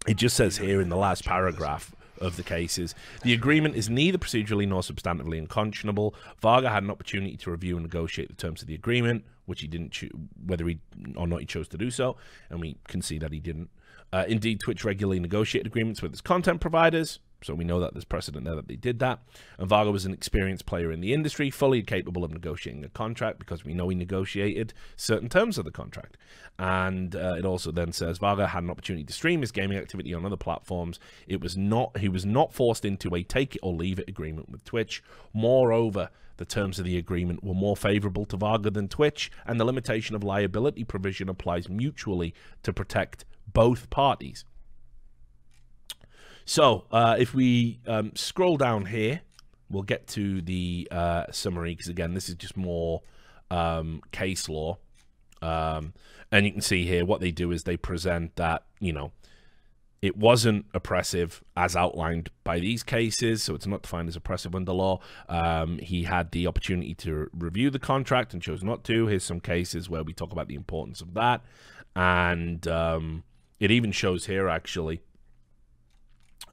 it just says here in the last paragraph of the cases the agreement is neither procedurally nor substantively unconscionable. Varga had an opportunity to review and negotiate the terms of the agreement, which he didn't whether he or not he chose to do so, and we can see that he didn't. Uh, indeed, Twitch regularly negotiated agreements with its content providers, so we know that there's precedent there that they did that. And Varga was an experienced player in the industry, fully capable of negotiating a contract because we know he negotiated certain terms of the contract. And uh, it also then says Varga had an opportunity to stream his gaming activity on other platforms. It was not he was not forced into a take it or leave it agreement with Twitch. Moreover, the terms of the agreement were more favorable to Varga than Twitch, and the limitation of liability provision applies mutually to protect both parties. So, uh, if we um, scroll down here, we'll get to the uh, summary because, again, this is just more um, case law. Um, and you can see here what they do is they present that, you know, it wasn't oppressive as outlined by these cases, so it's not defined as oppressive under law. Um, he had the opportunity to review the contract and chose not to. Here's some cases where we talk about the importance of that. And um, it even shows here, actually,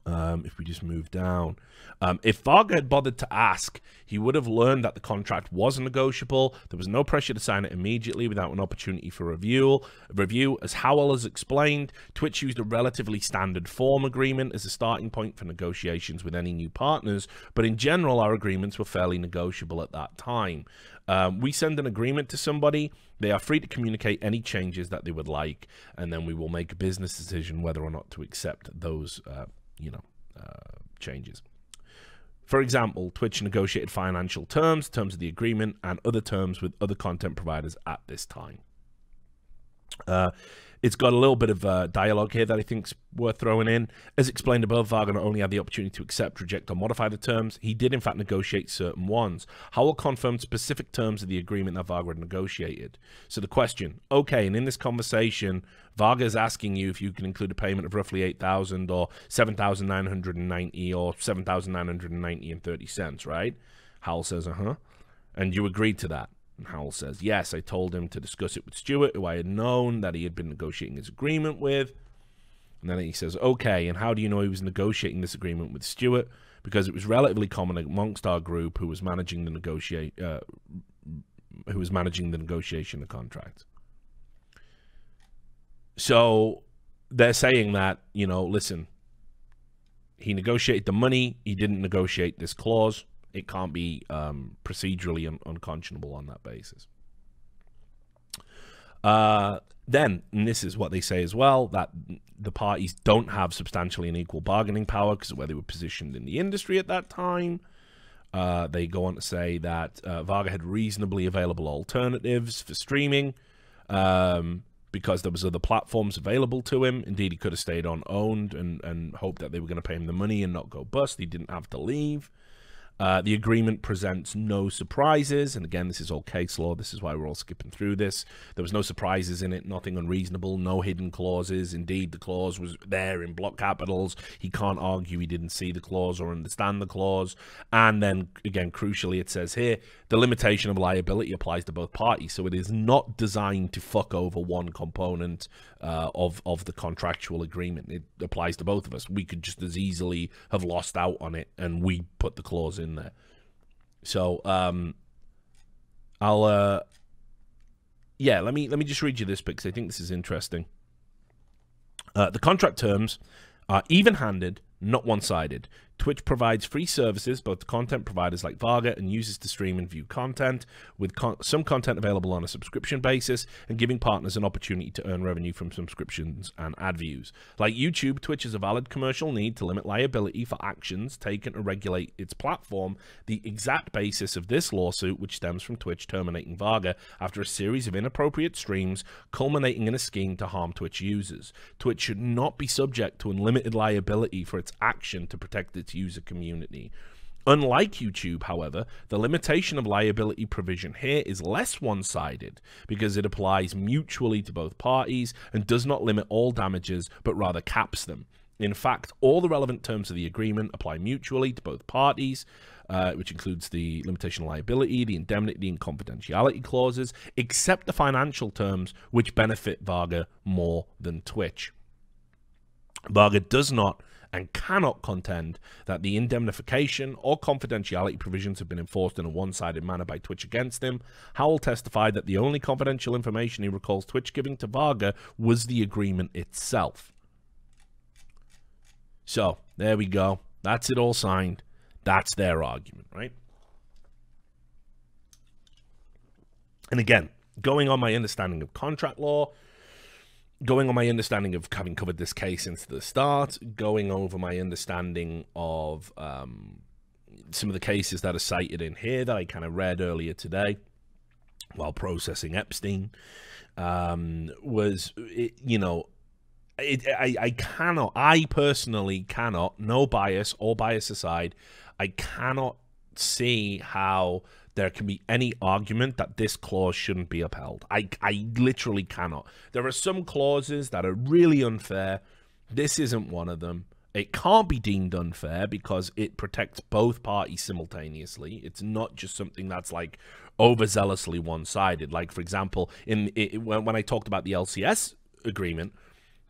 um, if we just move down. Um, if Varga had bothered to ask, he would have learned that the contract was negotiable. There was no pressure to sign it immediately without an opportunity for review. Review, as Howell has explained, Twitch used a relatively standard form agreement as a starting point for negotiations with any new partners, but in general, our agreements were fairly negotiable at that time. Um, we send an agreement to somebody, they are free to communicate any changes that they would like, and then we will make a business decision whether or not to accept those, uh, you know, uh, changes. For example, Twitch negotiated financial terms, terms of the agreement, and other terms with other content providers at this time. Uh, it's got a little bit of uh, dialogue here that I think's worth throwing in. As explained above, Varga not only had the opportunity to accept, reject, or modify the terms, he did in fact negotiate certain ones. Howell confirmed specific terms of the agreement that Varga had negotiated. So the question, okay, and in this conversation, Varga is asking you if you can include a payment of roughly 8,000 or 7,990 or 7,990 and 30 cents, right? Howell says, uh-huh. And you agreed to that. And Howell says, Yes, I told him to discuss it with Stuart, who I had known that he had been negotiating his agreement with. And then he says, Okay, and how do you know he was negotiating this agreement with Stuart? Because it was relatively common amongst our group who was managing the negotiate uh, who was managing the negotiation of contracts. So they're saying that, you know, listen, he negotiated the money, he didn't negotiate this clause it can't be um, procedurally un- unconscionable on that basis. Uh, then, and this is what they say as well, that the parties don't have substantially an equal bargaining power because of where they were positioned in the industry at that time. Uh, they go on to say that uh, Varga had reasonably available alternatives for streaming um, because there was other platforms available to him. Indeed, he could have stayed on Own3d and, and hoped that they were going to pay him the money and not go bust. He didn't have to leave. Uh, the agreement presents no surprises, and again, this is all case law. This is why we're all skipping through this. There was no surprises in it, nothing unreasonable, no hidden clauses. Indeed, the clause was there in block capitals. He can't argue he didn't see the clause or understand the clause. And then, again, crucially, it says here the limitation of liability applies to both parties, so it is not designed to fuck over one component uh, of of the contractual agreement. It applies to both of us. We could just as easily have lost out on it, and we put the clause in there. So um, I'll uh, yeah, let me let me just read you this because I think this is interesting. Uh, the contract terms are even-handed, not one-sided. Twitch provides free services both to content providers like Varga and users to stream and view content, with con some content available on a subscription basis and giving partners an opportunity to earn revenue from subscriptions and ad views. Like YouTube, Twitch has a valid commercial need to limit liability for actions taken to regulate its platform. The exact basis of this lawsuit, which stems from Twitch terminating Varga after a series of inappropriate streams, culminating in a scheme to harm Twitch users. Twitch should not be subject to unlimited liability for its action to protect its user community. Unlike YouTube, however, the limitation of liability provision here is less one sided because it applies mutually to both parties and does not limit all damages but rather caps them. In fact, all the relevant terms of the agreement apply mutually to both parties, uh, which includes the limitation of liability, the indemnity, and confidentiality clauses, except the financial terms, which benefit Varga more than Twitch. Varga does not and cannot contend that the indemnification or confidentiality provisions have been enforced in a one-sided manner by Twitch against him. Howell testified that the only confidential information he recalls Twitch giving to Varga was the agreement itself. So, there we go. That's it all signed. That's their argument, right? And again, going on my understanding of contract law, going on my understanding of having covered this case since the start, going over my understanding of um, some of the cases that are cited in here that I kind of read earlier today while processing Epstein, um, was, it, you know, it, I, I cannot, I personally cannot, no bias, all bias aside, I cannot see how there can be any argument that this clause shouldn't be upheld. I, I literally cannot. There are some clauses that are really unfair. This isn't one of them. It can't be deemed unfair because it protects both parties simultaneously. It's not just something that's like overzealously one-sided. Like, for example, in it, when, when I talked about the LCS agreement,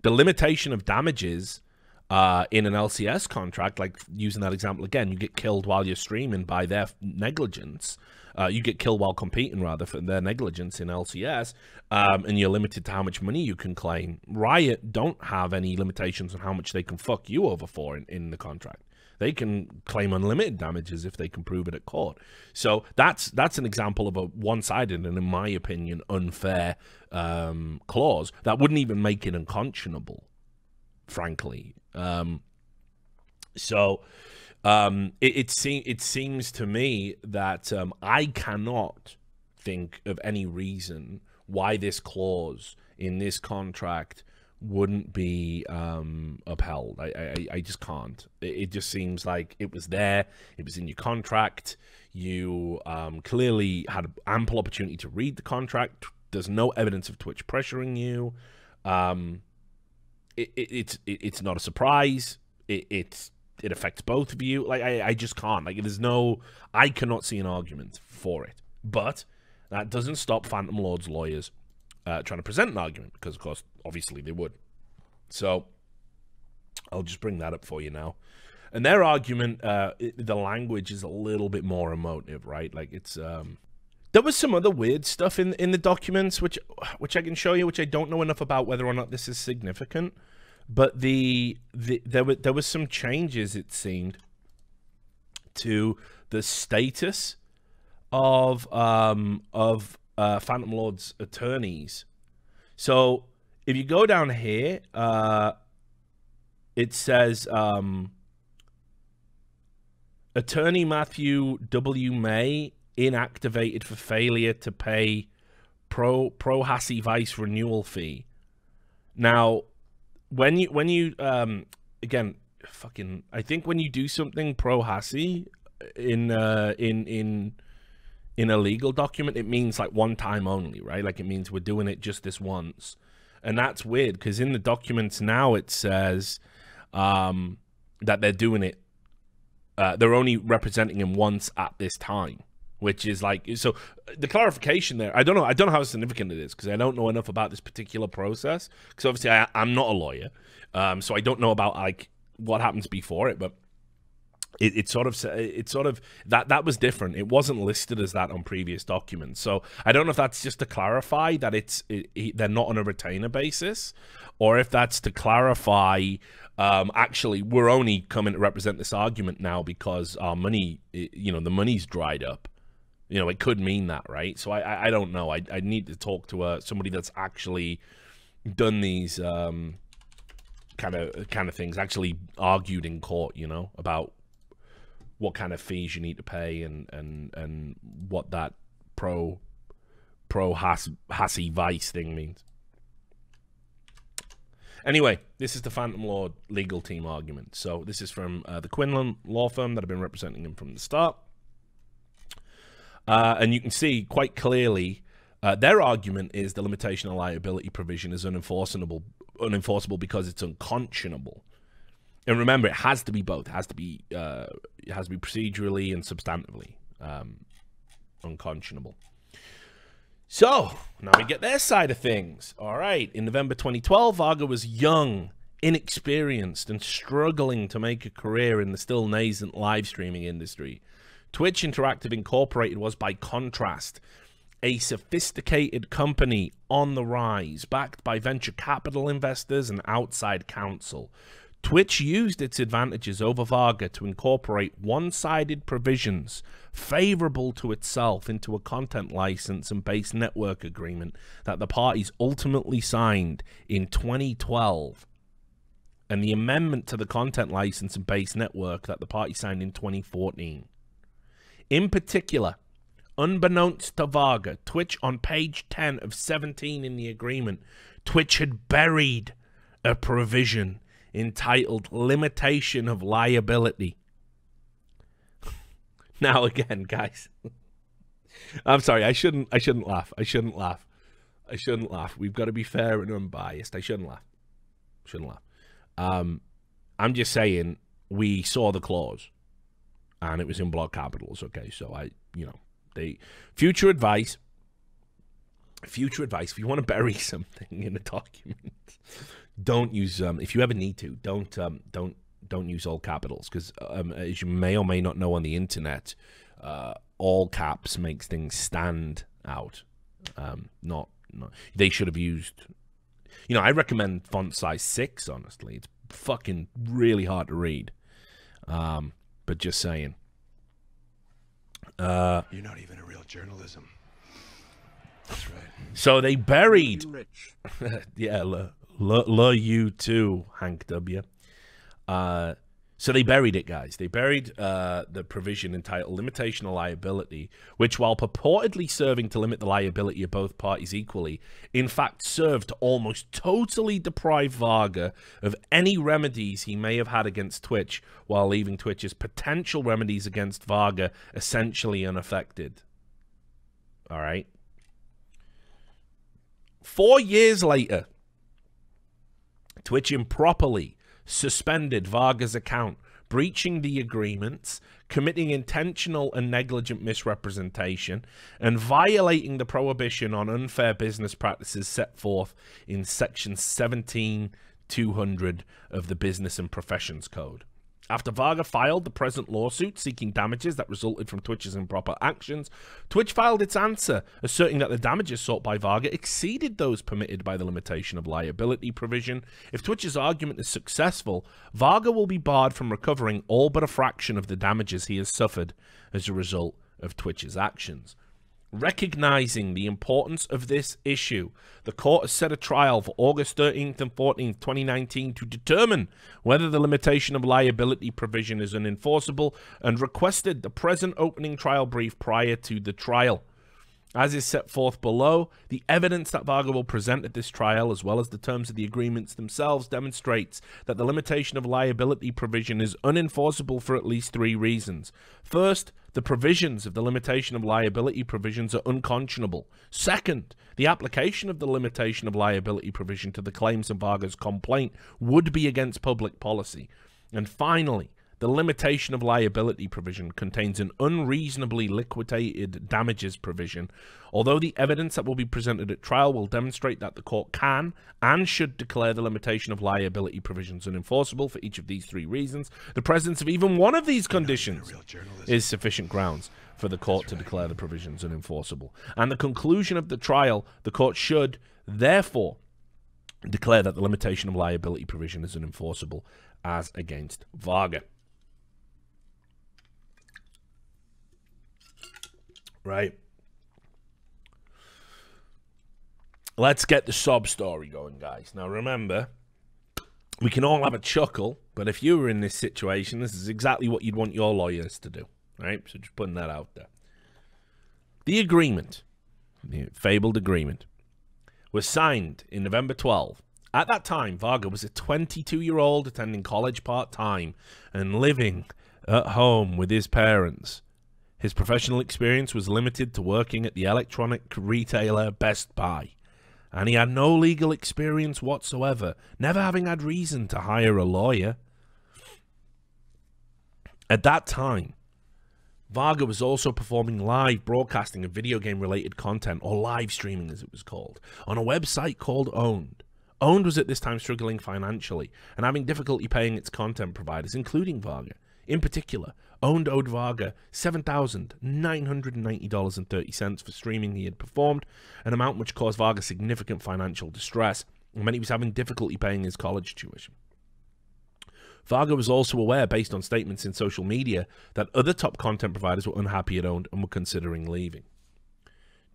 the limitation of damages uh, in an LCS contract, like using that example again, you get killed while you're streaming by their negligence. Uh, you get killed while competing, rather, for their negligence in LCS, um, and you're limited to how much money you can claim. Riot don't have any limitations on how much they can fuck you over for in, in the contract. They can claim unlimited damages if they can prove it at court. So that's that's an example of a one-sided and, in my opinion, unfair um, clause that wouldn't even make it unconscionable frankly. Um, so um, it it, se- it seems to me that um, I cannot think of any reason why this clause in this contract wouldn't be um, upheld. I, I, I just can't. It, it, just seems like it was there. It was in your contract. You um, clearly had ample opportunity to read the contract. There's no evidence of Twitch pressuring you. Um, it, it, it's it, it's not a surprise. It, it's it affects both of you. Like I, I just can't. Like there's no I cannot see an argument for it. But that doesn't stop Phantom Lord's lawyers uh, trying to present an argument because of course obviously they would. So I'll just bring that up for you now. And their argument, uh, it, the language is a little bit more emotive, right? Like it's um, there was some other weird stuff in in the documents, which which I can show you, which I don't know enough about whether or not this is significant. But the, the there were there was some changes it seemed to the status of um of uh, Phantom Lord's attorneys So if you go down here, uh, it says um, Attorney Matthew W. May inactivated for failure to pay pro pro hac vice renewal fee. Now, when you when you um again fucking I think when you do something pro hac in uh in in in a legal document it means like one time only, right? Like it means we're doing it just this once. And that's weird because in the documents now it says um that they're doing it uh, they're only representing him once at this time which is like so the clarification there i don't know i don't know how significant it is because i don't know enough about this particular process because obviously I, i'm not a lawyer um, so i don't know about like what happens before it but it, it sort of it sort of that that was different. It wasn't listed as that on previous documents. So i don't know if that's just to clarify that it's it, it, they're not on a retainer basis or if that's to clarify um, actually we're only coming to represent this argument now because our money you know the money's dried up you know it could mean that right so i i, I don't know I, I need to talk to uh, somebody that's actually done these um, kind of kind of things actually argued in court you know about what kind of fees you need to pay and and and what that pro pro has Hassie Vice thing means. Anyway, this is the Phantom Lord legal team argument. So this is from uh, the Quinlan law firm that have been representing him from the start. Uh, and you can see quite clearly uh, their argument is the limitation of liability provision is unenforceable, unenforceable because it's unconscionable. And remember, it has to be both. It has to be uh, it has to be procedurally and substantively um, unconscionable. So now we get their side of things. All right, in November 2012, Varga was young, inexperienced, and struggling to make a career in the still nascent live streaming industry. Twitch Interactive Incorporated was, by contrast, a sophisticated company on the rise, backed by venture capital investors and outside counsel. Twitch used its advantages over Varga to incorporate one sided provisions favorable to itself into a content license and base network agreement that the parties ultimately signed in 2012, and the amendment to the content license and base network that the party signed in 2014. In particular, unbeknownst to Varga, Twitch on page 10 of 17 in the agreement, Twitch had buried a provision entitled Limitation of Liability. now again, guys. I'm sorry, I shouldn't I shouldn't laugh. I shouldn't laugh. I shouldn't laugh. We've got to be fair and unbiased. I shouldn't laugh. Shouldn't laugh. Um I'm just saying we saw the clause and it was in block capitals, okay? So I, you know, they future advice future advice if you want to bury something in a document don't use um, if you ever need to don't um, don't don't use all capitals because um, as you may or may not know on the internet uh, all caps makes things stand out um, not, not they should have used you know i recommend font size 6 honestly it's fucking really hard to read um, but just saying uh, you're not even a real journalism that's right so they buried Rich. yeah Love you too, Hank W. Uh, so they buried it, guys. They buried uh, the provision entitled limitation of liability, which, while purportedly serving to limit the liability of both parties equally, in fact served to almost totally deprive Varga of any remedies he may have had against Twitch, while leaving Twitch's potential remedies against Varga essentially unaffected. All right. Four years later, Twitch improperly suspended Varga's account, breaching the agreements, committing intentional and negligent misrepresentation, and violating the prohibition on unfair business practices set forth in Section 17200 of the Business and Professions Code. After Varga filed the present lawsuit seeking damages that resulted from Twitch's improper actions, Twitch filed its answer, asserting that the damages sought by Varga exceeded those permitted by the limitation of liability provision. If Twitch's argument is successful, Varga will be barred from recovering all but a fraction of the damages he has suffered as a result of Twitch's actions. Recognizing the importance of this issue, the court has set a trial for August 13th and 14th, 2019 to determine whether the limitation of liability provision is unenforceable and requested the present opening trial brief prior to the trial. As is set forth below, the evidence that Varga will present at this trial, as well as the terms of the agreements themselves, demonstrates that the limitation of liability provision is unenforceable for at least three reasons. First, the provisions of the limitation of liability provisions are unconscionable. Second, the application of the limitation of liability provision to the claims in Varga's complaint would be against public policy. And finally, the limitation of liability provision contains an unreasonably liquidated damages provision, although the evidence that will be presented at trial will demonstrate that the court can and should declare the limitation of liability provisions unenforceable for each of these three reasons. The presence of even one of these conditions is sufficient grounds for the court to declare the provisions unenforceable. And the conclusion of the trial, the court should, therefore, declare that the limitation of liability provision is unenforceable as against Varga. Right? Let's get the sob story going, guys. Now, remember, we can all have a chuckle, but if you were in this situation, this is exactly what you'd want your lawyers to do, right? So just putting that out there. The agreement, the fabled agreement, was signed in November 12. At that time, Varga was a 22 year old attending college part time and living at home with his parents. His professional experience was limited to working at the electronic retailer Best Buy, and he had no legal experience whatsoever, never having had reason to hire a lawyer. At that time, Varga was also performing live broadcasting of video game related content, or live streaming as it was called, on a website called Own3d. Own3d was at this time struggling financially and having difficulty paying its content providers, including Varga. In particular, Own3d owed Varga $7,990.30 for streaming he had performed, an amount which caused Varga significant financial distress and meant he was having difficulty paying his college tuition. Varga was also aware, based on statements in social media, that other top content providers were unhappy at Own3d and were considering leaving.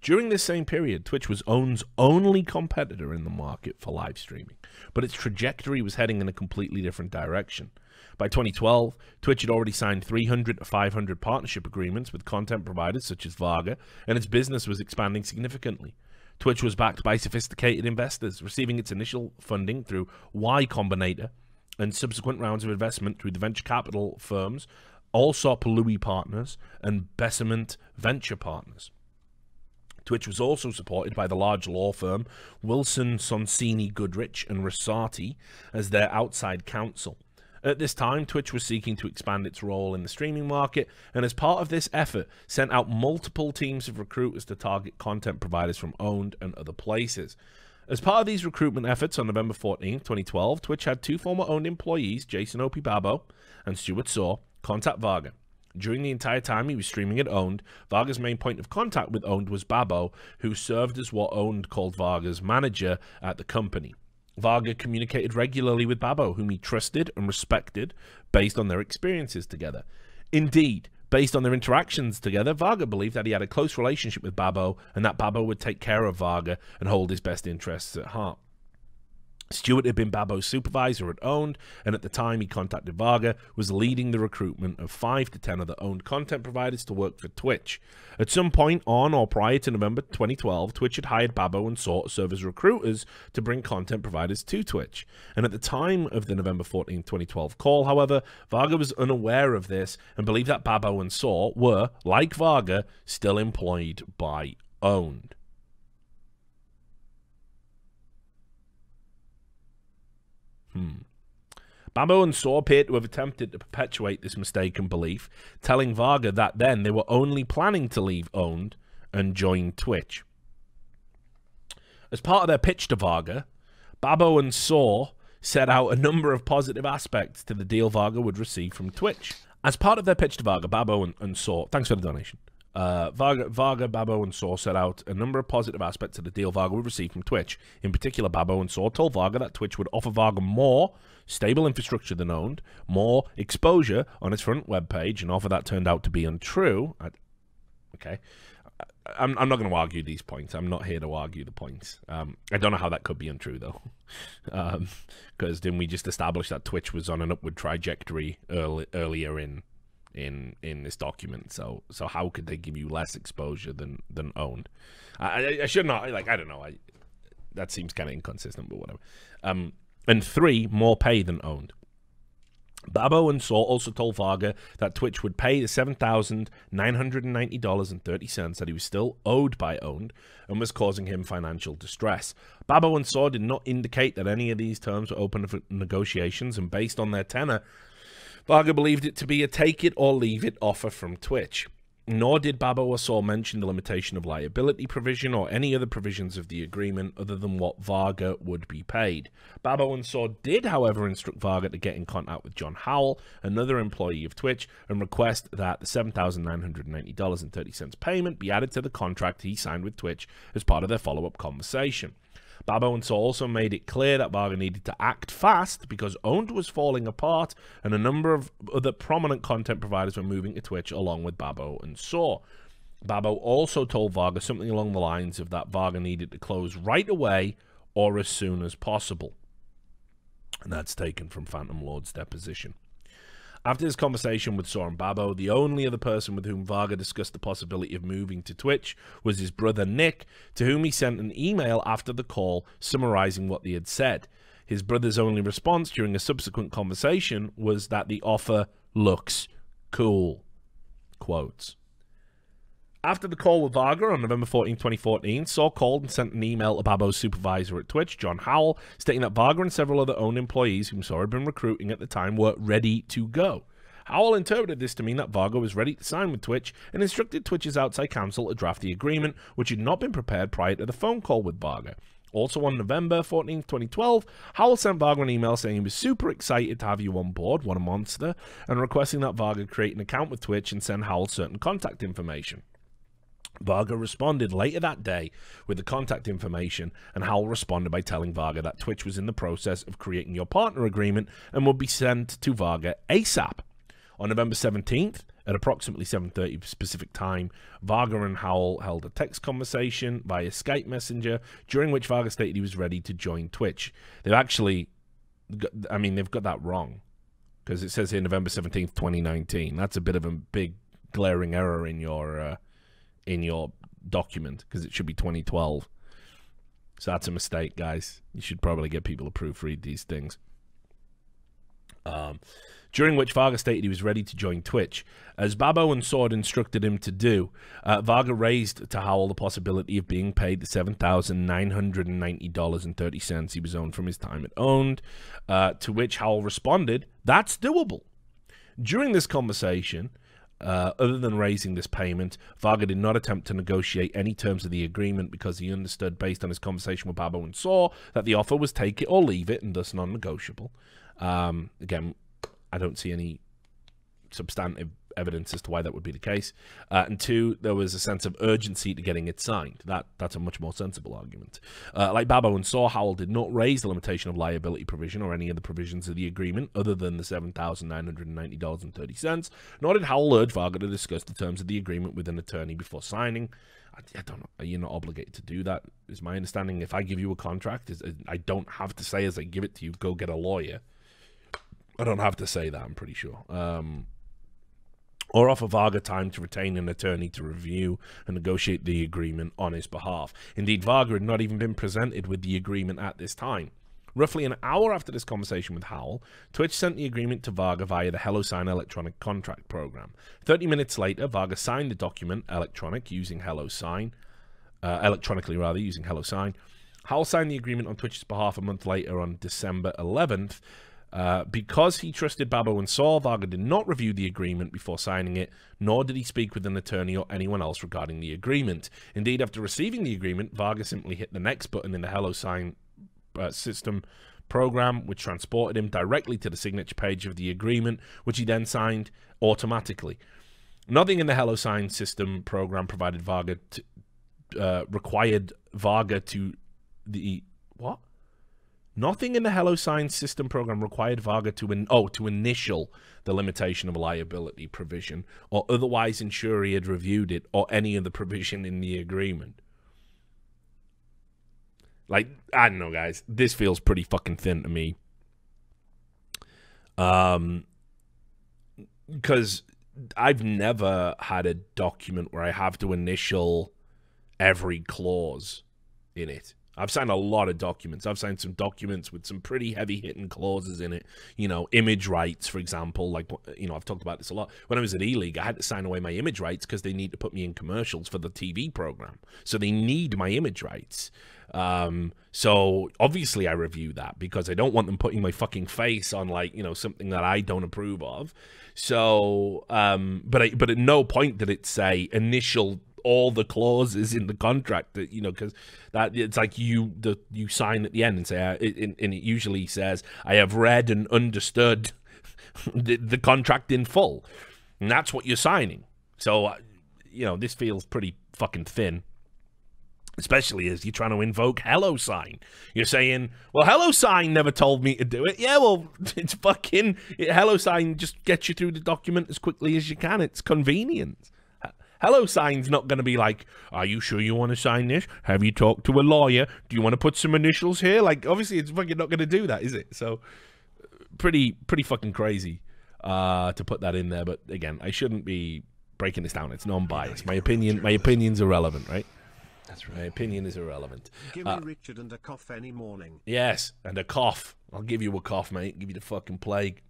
During this same period, Twitch was Own3d's only competitor in the market for live streaming, but its trajectory was heading in a completely different direction. By 2012, Twitch had already signed 300 to 500 partnership agreements with content providers such as Varga, and its business was expanding significantly. Twitch was backed by sophisticated investors, receiving its initial funding through Y Combinator and subsequent rounds of investment through the venture capital firms Alsop Louie Partners and Bessemer Venture Partners. Twitch was also supported by the large law firm Wilson Sonsini Goodrich and Rosati as their outside counsel. At this time, Twitch was seeking to expand its role in the streaming market, and as part of this effort, sent out multiple teams of recruiters to target content providers from Own3d and other places. As part of these recruitment efforts on November 14, 2012, Twitch had two former Own3d employees, Jason Opie Babo and Stuart Saw, contact Varga. During the entire time he was streaming at Own3d, Varga's main point of contact with Own3d was Babo, who served as what Own3d called Varga's manager at the company. Varga communicated regularly with Babo, whom he trusted and respected based on their experiences together. Indeed, based on their interactions together, Varga believed that he had a close relationship with Babo and that Babo would take care of Varga and hold his best interests at heart. Stuart had been Babo's supervisor at Own3d, and at the time he contacted Varga, was leading the recruitment of five to ten other Own3d content providers to work for Twitch. At some point on or prior to November 2012, Twitch had hired Babo and Saw to serve as recruiters to bring content providers to Twitch. And at the time of the November 14, 2012 call, however, Varga was unaware of this and believed that Babo and Saw were, like Varga, still employed by Own3d. Hmm. And Saw appear to have attempted to perpetuate this mistaken belief, telling Varga that then they were only planning to leave Own3d and join Twitch. As part of their pitch to Varga, Babo and Saw set out a number of positive aspects to the deal Varga would receive from Twitch. As part of their pitch to Varga, Babo and, and Saw, thanks for the donation. Uh, Varga, Varga, Babo, and Saw set out a number of positive aspects of the deal Varga would receive from Twitch. In particular, Babo and Saw told Varga that Twitch would offer Varga more stable infrastructure than Own3d, more exposure on its front web page, and offer that turned out to be untrue. I, okay. I'm, I'm not going to argue these points. I'm not here to argue the points. Um, I don't know how that could be untrue though, because um, didn't we just establish that Twitch was on an upward trajectory early, earlier in in in this document? So so how could they give you less exposure than than Own3d? I, I, I should not like I don't know. I that seems kind of inconsistent, but whatever. Um, and three more pay than Own3d. Babo and Saw also told Varga that Twitch would pay the $7,990.30 that he was still owed by Own3d and was causing him financial distress. Babo and Saw did not indicate that any of these terms were open for negotiations, and based on their tenor, Varga believed it to be a take it or leave it offer from Twitch. Nor did Babo or mention the limitation of liability provision or any other provisions of the agreement other than what Varga would be paid. Babo and Saw did, however, instruct Varga to get in contact with John Howell, another employee of Twitch, and request that the $7,990.30 payment be added to the contract he signed with Twitch as part of their follow up conversation. Babo and Saw also made it clear that Varga needed to act fast because Own3d was falling apart and a number of other prominent content providers were moving to Twitch along with Babo and Saw. Babo also told Varga something along the lines of that Varga needed to close right away or as soon as possible. And that's taken from Phantom Lord's deposition. After his conversation with Soren Babo, the only other person with whom Varga discussed the possibility of moving to Twitch was his brother Nick, to whom he sent an email after the call summarizing what they had said. His brother's only response during a subsequent conversation was that the offer looks cool. Quotes. After the call with Varga on November 14, 2014, Saw called and sent an email to Babo's supervisor at Twitch, John Howell, stating that Varga and several other Own3d employees whom Saw had been recruiting at the time were ready to go. Howell interpreted this to mean that Varga was ready to sign with Twitch and instructed Twitch's outside counsel to draft the agreement, which had not been prepared prior to the phone call with Varga. Also on November 14, 2012, Howell sent Varga an email saying he was super excited to have you on board, what a monster, and requesting that Varga create an account with Twitch and send Howell certain contact information. Varga responded later that day with the contact information, and Howell responded by telling Varga that Twitch was in the process of creating your partner agreement and would be sent to Varga ASAP. On November 17th, at approximately 7.30 Pacific time, Varga and Howell held a text conversation via Skype Messenger, during which Varga stated he was ready to join Twitch. They've actually, got, I mean, they've got that wrong, because it says here November 17th, 2019. That's a bit of a big glaring error in your... Uh, in your document because it should be 2012. So that's a mistake, guys. You should probably get people to proofread these things. Um, during which Varga stated he was ready to join Twitch. As Babo and Saw instructed him to do, uh, Varga raised to Howell the possibility of being paid the $7,990.30 he was owed from his time at Own3d, uh, to which Howell responded, That's doable. During this conversation, uh, other than raising this payment, Varga did not attempt to negotiate any terms of the agreement because he understood, based on his conversation with Babo and Saw, that the offer was take it or leave it and thus non negotiable. Um, again, I don't see any substantive evidence as to why that would be the case. Uh, and two, there was a sense of urgency to getting it signed. That That's a much more sensible argument. Uh, like Babo and Saw, Howell did not raise the limitation of liability provision or any of the provisions of the agreement other than the $7,990.30, nor did Howell urge Varga to discuss the terms of the agreement with an attorney before signing. I, I don't know. You're not obligated to do that, is my understanding. If I give you a contract, is I don't have to say as I give it to you, go get a lawyer. I don't have to say that, I'm pretty sure. Um, or offer Varga time to retain an attorney to review and negotiate the agreement on his behalf. Indeed, Varga had not even been presented with the agreement at this time. Roughly an hour after this conversation with Howell, Twitch sent the agreement to Varga via the HelloSign electronic contract program. 30 minutes later, Varga signed the document electronic using HelloSign, uh, electronically rather, using HelloSign. Howell signed the agreement on Twitch's behalf a month later on December 11th, uh, because he trusted Babo and Saw, Varga did not review the agreement before signing it, nor did he speak with an attorney or anyone else regarding the agreement. Indeed, after receiving the agreement, Varga simply hit the next button in the HelloSign uh, system program, which transported him directly to the signature page of the agreement, which he then signed automatically. Nothing in the HelloSign system program provided Varga to, uh, required Varga to the what Nothing in the HelloSign's system program required Varga to in, oh to initial the limitation of liability provision, or otherwise ensure he had reviewed it or any other provision in the agreement. Like I don't know, guys. This feels pretty fucking thin to me. Um, because I've never had a document where I have to initial every clause in it. I've signed a lot of documents. I've signed some documents with some pretty heavy hitting clauses in it. You know, image rights, for example. Like, you know, I've talked about this a lot. When I was at E League, I had to sign away my image rights because they need to put me in commercials for the TV program. So they need my image rights. Um, so obviously I review that because I don't want them putting my fucking face on like, you know, something that I don't approve of. So, um, but I, but at no point did it say initial all the clauses in the contract that you know because that it's like you the you sign at the end and say uh, it, and it usually says I have read and understood the, the contract in full, and that's what you're signing. So, uh, you know, this feels pretty fucking thin especially as you're trying to invoke HelloSign. You're saying, well, HelloSign never told me to do it. Yeah, well, it's fucking HelloSign just gets you through the document as quickly as you can. It's convenient. HelloSign's not going to be like, are you sure you want to sign this? Have you talked to a lawyer? Do you want to put some initials here? Like, obviously, it's fucking not going to do that, is it? So, pretty, pretty fucking crazy uh, to put that in there. But again, I shouldn't be breaking this down. It's non-biased. My opinion, my opinion's irrelevant, right? That's right. My opinion is irrelevant. Give Uh, me Richard and a cough any morning. Yes, and a cough. I'll give you a cough, mate. Give you the fucking plague.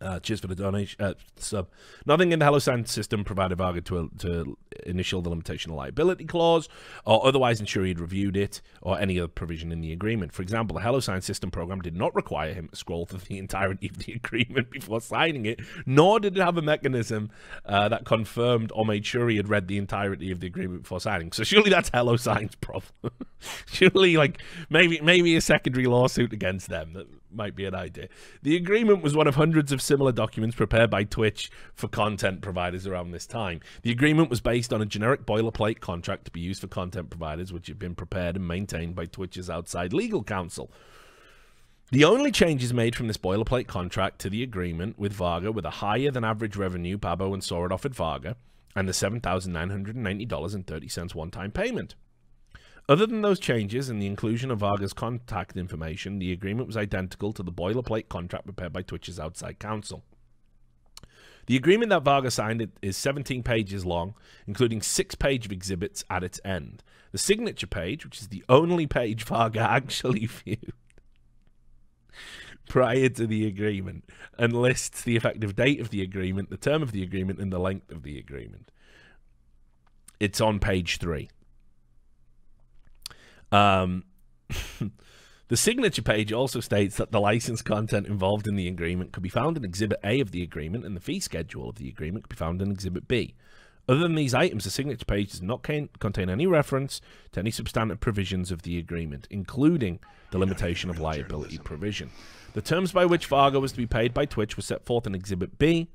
Uh, cheers for the donation. Uh, sub. Nothing in the HelloSign system provided Varga to, to initial the limitation of liability clause or otherwise ensure he'd reviewed it or any other provision in the agreement. For example, the HelloSign system program did not require him to scroll through the entirety of the agreement before signing it, nor did it have a mechanism uh, that confirmed or made sure he had read the entirety of the agreement before signing. So surely that's HelloSign's problem. surely, like maybe maybe a secondary lawsuit against them that might be an idea. The agreement was one of hundreds of similar documents prepared by Twitch for content providers around this time. The agreement was based on a generic boilerplate contract to be used for content providers, which had been prepared and maintained by Twitch's outside legal counsel. The only changes made from this boilerplate contract to the agreement with Varga were the higher than average revenue Babo and Saw offered Varga and the $7,990.30 one time payment. Other than those changes and the inclusion of Varga's contact information, the agreement was identical to the boilerplate contract prepared by Twitch's outside counsel. The agreement that Varga signed is 17 pages long, including six page of exhibits at its end. The signature page, which is the only page Varga actually viewed prior to the agreement, and lists the effective date of the agreement, the term of the agreement, and the length of the agreement. It's on page three. Um, the signature page also states that the license content involved in the agreement could be found in Exhibit A of the agreement, and the fee schedule of the agreement could be found in Exhibit B. Other than these items, the signature page does not contain any reference to any substantive provisions of the agreement, including the limitation of liability provision. The terms by which Varga was to be paid by Twitch were set forth in Exhibit B.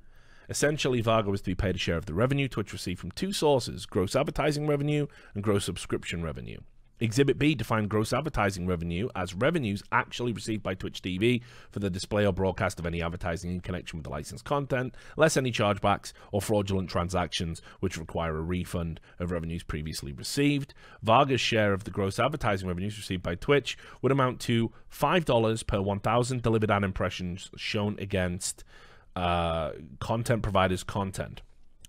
Essentially, Varga was to be paid a share of the revenue Twitch received from two sources gross advertising revenue and gross subscription revenue. Exhibit B defined gross advertising revenue as revenues actually received by Twitch TV for the display or broadcast of any advertising in connection with the licensed content, less any chargebacks or fraudulent transactions which require a refund of revenues previously received. Varga's share of the gross advertising revenues received by Twitch would amount to $5 per 1,000 delivered ad impressions shown against uh, content providers' content.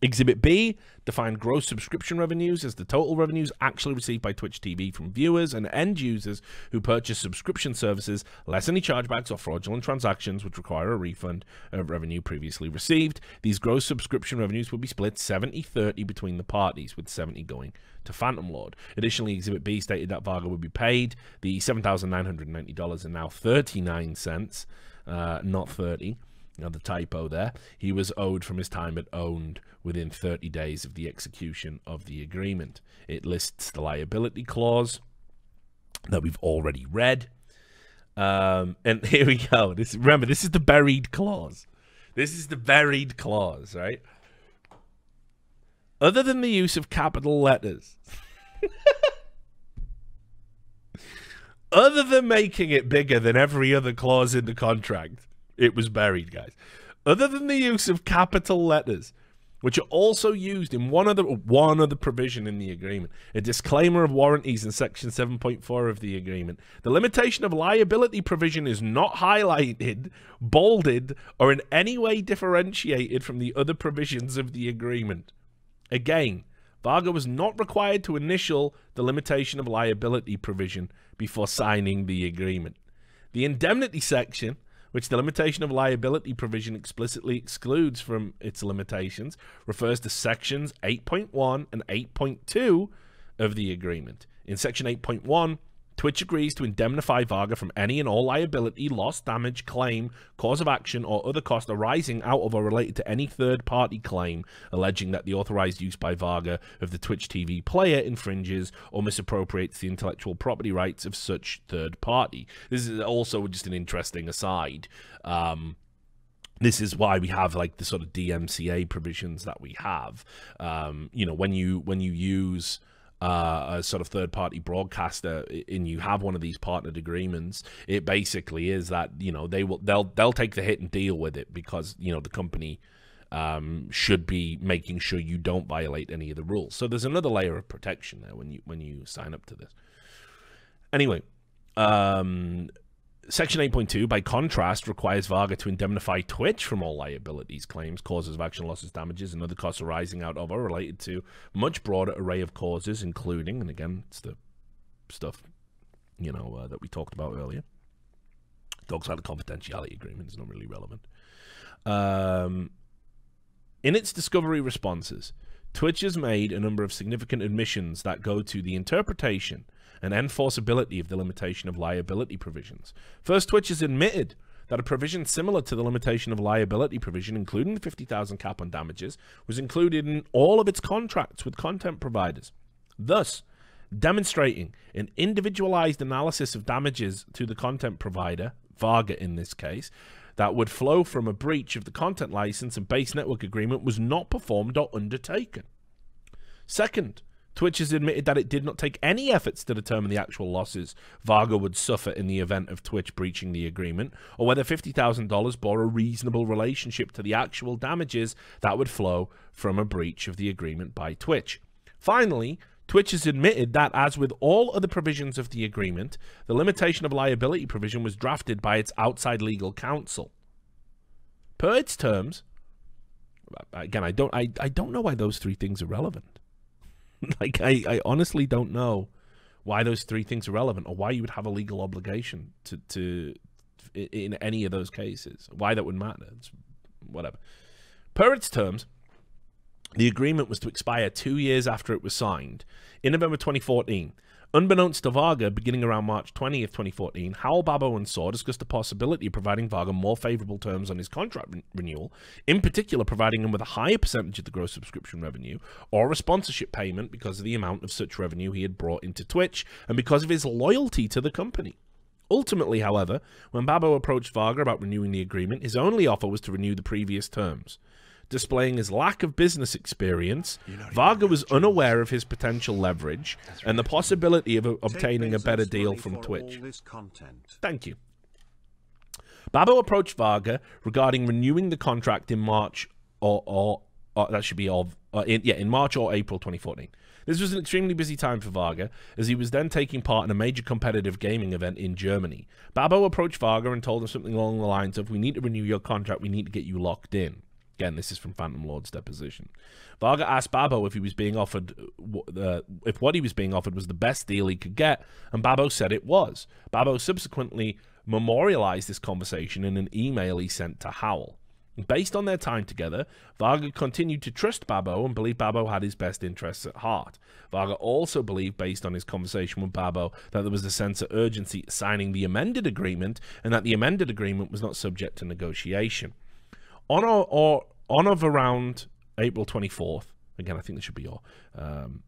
Exhibit B defined gross subscription revenues as the total revenues actually received by Twitch TV from viewers and end users who purchase subscription services, less any chargebacks or fraudulent transactions which require a refund of revenue previously received. These gross subscription revenues would be split 70 30 between the parties, with 70 going to Phantom Lord. Additionally, Exhibit B stated that Varga would be paid the $7,990 and now 39 cents, uh, not 30 Another typo there. He was owed from his time at Own3d within 30 days of the execution of the agreement. It lists the liability clause that we've already read. Um, and here we go. This remember, this is the buried clause. This is the buried clause, right? Other than the use of capital letters. other than making it bigger than every other clause in the contract, it was buried, guys. Other than the use of capital letters, which are also used in one other one other provision in the agreement, a disclaimer of warranties in section 7.4 of the agreement. The limitation of liability provision is not highlighted, bolded, or in any way differentiated from the other provisions of the agreement. Again, Varga was not required to initial the limitation of liability provision before signing the agreement. The indemnity section which the limitation of liability provision explicitly excludes from its limitations, refers to sections 8.1 and 8.2 of the agreement. In section 8.1, Twitch agrees to indemnify Varga from any and all liability, loss, damage, claim, cause of action, or other cost arising out of or related to any third party claim alleging that the authorized use by Varga of the Twitch TV player infringes or misappropriates the intellectual property rights of such third party. This is also just an interesting aside. Um, this is why we have like the sort of DMCA provisions that we have. Um, you know, when you when you use uh, a sort of third party broadcaster and you have one of these partnered agreements, it basically is that you know they will they'll they'll take the hit and deal with it because you know the company um, should be making sure you don't violate any of the rules. So there's another layer of protection there when you when you sign up to this. Anyway, um, Section 8.2, by contrast, requires Varga to indemnify Twitch from all liabilities, claims, causes of action, losses, damages, and other costs arising out of or related to much broader array of causes, including, and again, it's the stuff, you know, uh, that we talked about earlier. Talks about the confidentiality agreement, it's not really relevant. Um, in its discovery responses, Twitch has made a number of significant admissions that go to the interpretation and enforceability of the limitation of liability provisions. First, Twitch has admitted that a provision similar to the limitation of liability provision, including the 50,000 cap on damages, was included in all of its contracts with content providers. Thus, demonstrating an individualized analysis of damages to the content provider, Varga in this case, that would flow from a breach of the content license and base network agreement was not performed or undertaken. Second, Twitch has admitted that it did not take any efforts to determine the actual losses Varga would suffer in the event of Twitch breaching the agreement, or whether $50,000 bore a reasonable relationship to the actual damages that would flow from a breach of the agreement by Twitch. Finally, Twitch has admitted that, as with all other provisions of the agreement, the limitation of liability provision was drafted by its outside legal counsel. Per its terms, again, I don't, I, I don't know why those three things are relevant. like I, I honestly don't know why those three things are relevant or why you would have a legal obligation to to in any of those cases. Why that would matter. It's whatever. Per its terms, the agreement was to expire two years after it was signed in November 2014. Unbeknownst to Varga, beginning around March 20th, 2014, Howell, Babo, and Saw discussed the possibility of providing Varga more favorable terms on his contract re renewal, in particular providing him with a higher percentage of the gross subscription revenue, or a sponsorship payment because of the amount of such revenue he had brought into Twitch, and because of his loyalty to the company. Ultimately, however, when Babo approached Varga about renewing the agreement, his only offer was to renew the previous terms displaying his lack of business experience, Varga was unaware of his potential leverage and the possibility of obtaining a better deal from Twitch. Thank you. Babo approached Varga regarding renewing the contract in March or, or, or that should be of uh, in, yeah in March or April 2014. This was an extremely busy time for Varga, as he was then taking part in a major competitive gaming event in Germany. Babo approached Varga and told him something along the lines of, We need to renew your contract, we need to get you locked in. Again, this is from Phantom Lord's deposition. Varga asked Babo if he was being offered, uh, if what he was being offered was the best deal he could get, and Babo said it was. Babo subsequently memorialized this conversation in an email he sent to Howell. Based on their time together, Varga continued to trust Babo and believed Babo had his best interests at heart. Varga also believed, based on his conversation with Babo, that there was a sense of urgency signing the amended agreement and that the amended agreement was not subject to negotiation on or, or on of around April 24th. Again, I think this should be your. Um,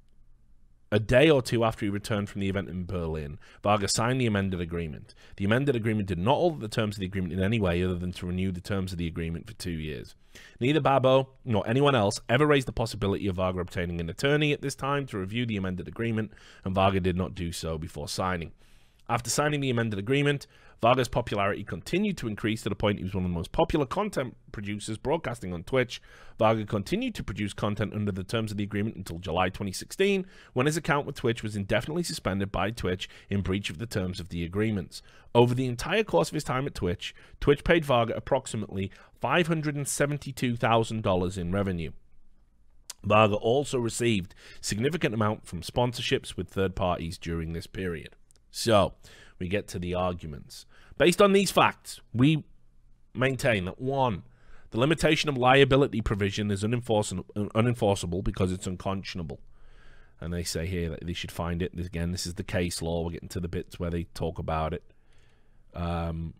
a day or two after he returned from the event in Berlin, Varga signed the amended agreement. The amended agreement did not alter the terms of the agreement in any way other than to renew the terms of the agreement for two years. Neither Babo nor anyone else ever raised the possibility of Varga obtaining an attorney at this time to review the amended agreement, and Varga did not do so before signing. After signing the amended agreement, Varga's popularity continued to increase to the point he was one of the most popular content producers broadcasting on Twitch. Varga continued to produce content under the terms of the agreement until July 2016, when his account with Twitch was indefinitely suspended by Twitch in breach of the terms of the agreements. Over the entire course of his time at Twitch, Twitch paid Varga approximately $572,000 in revenue. Varga also received significant amount from sponsorships with third parties during this period. So, we get to the arguments. Based on these facts, we maintain that one, the limitation of liability provision is unenforceable, because it's unconscionable. And they say here that they should find it. Again, this is the case law. We're getting to the bits where they talk about it. Um,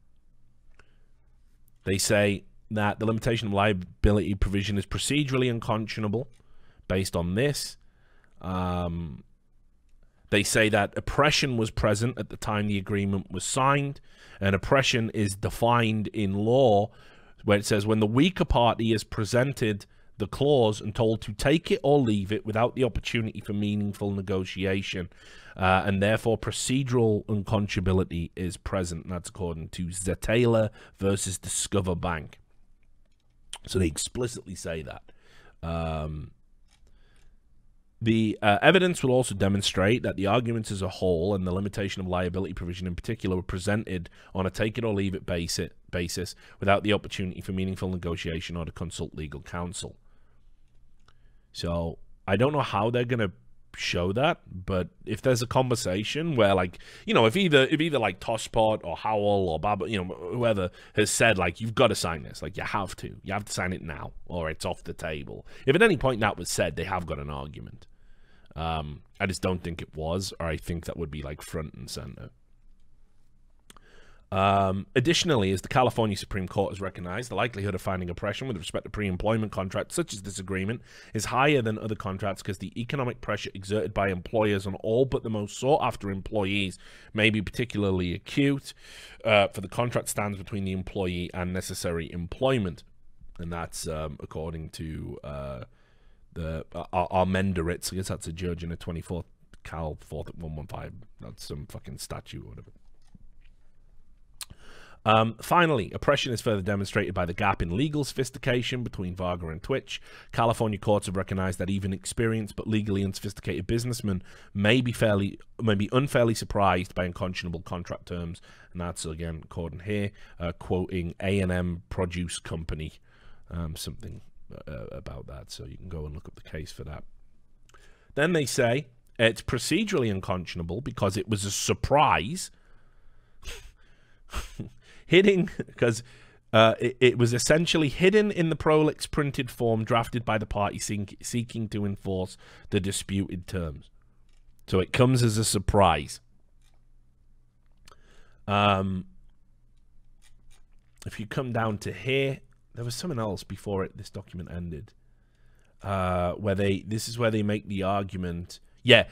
they say that the limitation of liability provision is procedurally unconscionable based on this. Um, they say that oppression was present at the time the agreement was signed, and oppression is defined in law where it says when the weaker party is presented the clause and told to take it or leave it without the opportunity for meaningful negotiation, uh, and therefore procedural unconscionability is present. That's according to Szetela versus Discover Bank. So they explicitly say that. Um, the uh, evidence will also demonstrate that the arguments as a whole and the limitation of liability provision in particular were presented on a take it or leave it basis, basis without the opportunity for meaningful negotiation or to consult legal counsel. So I don't know how they're going to show that, but if there's a conversation where like, you know, if either if either like Tosspot or Howell or Baba, you know, whoever has said like you've got to sign this, like you have to. You have to sign it now or it's off the table. If at any point that was said, they have got an argument. Um, I just don't think it was, or I think that would be like front and center. Um, additionally, as the California Supreme Court has recognized, the likelihood of finding oppression with respect to pre-employment contracts such as this agreement is higher than other contracts because the economic pressure exerted by employers on all but the most sought-after employees may be particularly acute uh, for the contract stands between the employee and necessary employment. And that's um, according to uh, the uh, Armendariz. I guess that's a judge in a 24th Cal 4th at 115. That's some fucking statue or whatever. Um, finally, oppression is further demonstrated by the gap in legal sophistication between Varga and Twitch. California courts have recognized that even experienced but legally unsophisticated businessmen may be fairly, may be unfairly surprised by unconscionable contract terms, and that's again according here, uh, quoting A and M Produce Company, um, something uh, about that. So you can go and look up the case for that. Then they say it's procedurally unconscionable because it was a surprise. hitting because uh, it, it, was essentially hidden in the prolix printed form drafted by the party seek, seeking to enforce the disputed terms. So it comes as a surprise. Um, if you come down to here, there was something else before it. This document ended, uh, where they this is where they make the argument yeah,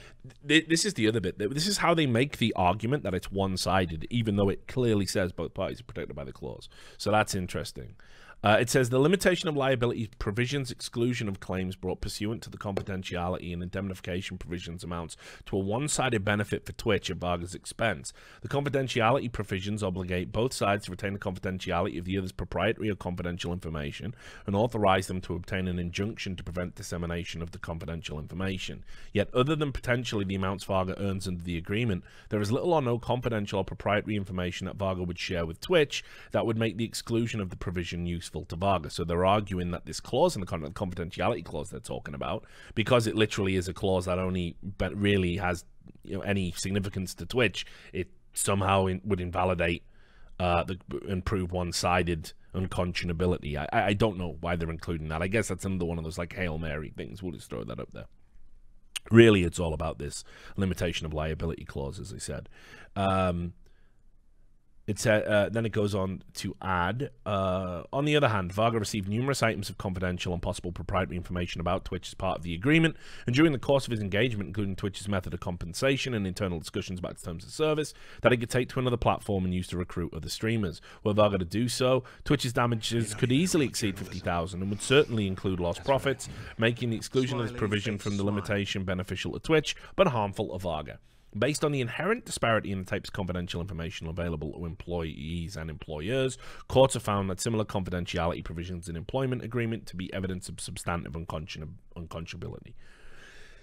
th this is the other bit. This is how they make the argument that it's one-sided, even though it clearly says both parties are protected by the clause. So that's interesting. Uh, it says the limitation of liability provisions exclusion of claims brought pursuant to the confidentiality and indemnification provisions amounts to a one-sided benefit for Twitch at Varga's expense. The confidentiality provisions obligate both sides to retain the confidentiality of the other's proprietary or confidential information and authorize them to obtain an injunction to prevent dissemination of the confidential information. Yet, other than potentially the amounts Varga earns under the agreement, there is little or no confidential or proprietary information that Varga would share with Twitch that would make the exclusion of the provision useful to Varga. So they're arguing that this clause in the confidentiality clause they're talking about, because it literally is a clause that only but really has you know any significance to Twitch, it somehow in, would invalidate uh, the, and prove one-sided unconscionability. I, I don't know why they're including that. I guess that's another one of those like Hail Mary things. We'll just throw that up there. Really, it's all about this limitation of liability clause, as I said. Um, it's uh, then it goes on to add. Uh, on the other hand, Varga received numerous items of confidential and possible proprietary information about Twitch as part of the agreement, and during the course of his engagement, including Twitch's method of compensation and internal discussions about terms of service, that he could take to another platform and use to recruit other streamers. Were Varga to do so, Twitch's damages could easily exceed fifty thousand and would certainly include lost profits, making the exclusion of this provision from the limitation beneficial to Twitch but harmful to Varga. Based on the inherent disparity in the types of confidential information available to employees and employers, courts have found that similar confidentiality provisions in employment agreement to be evidence of substantive unconscionability.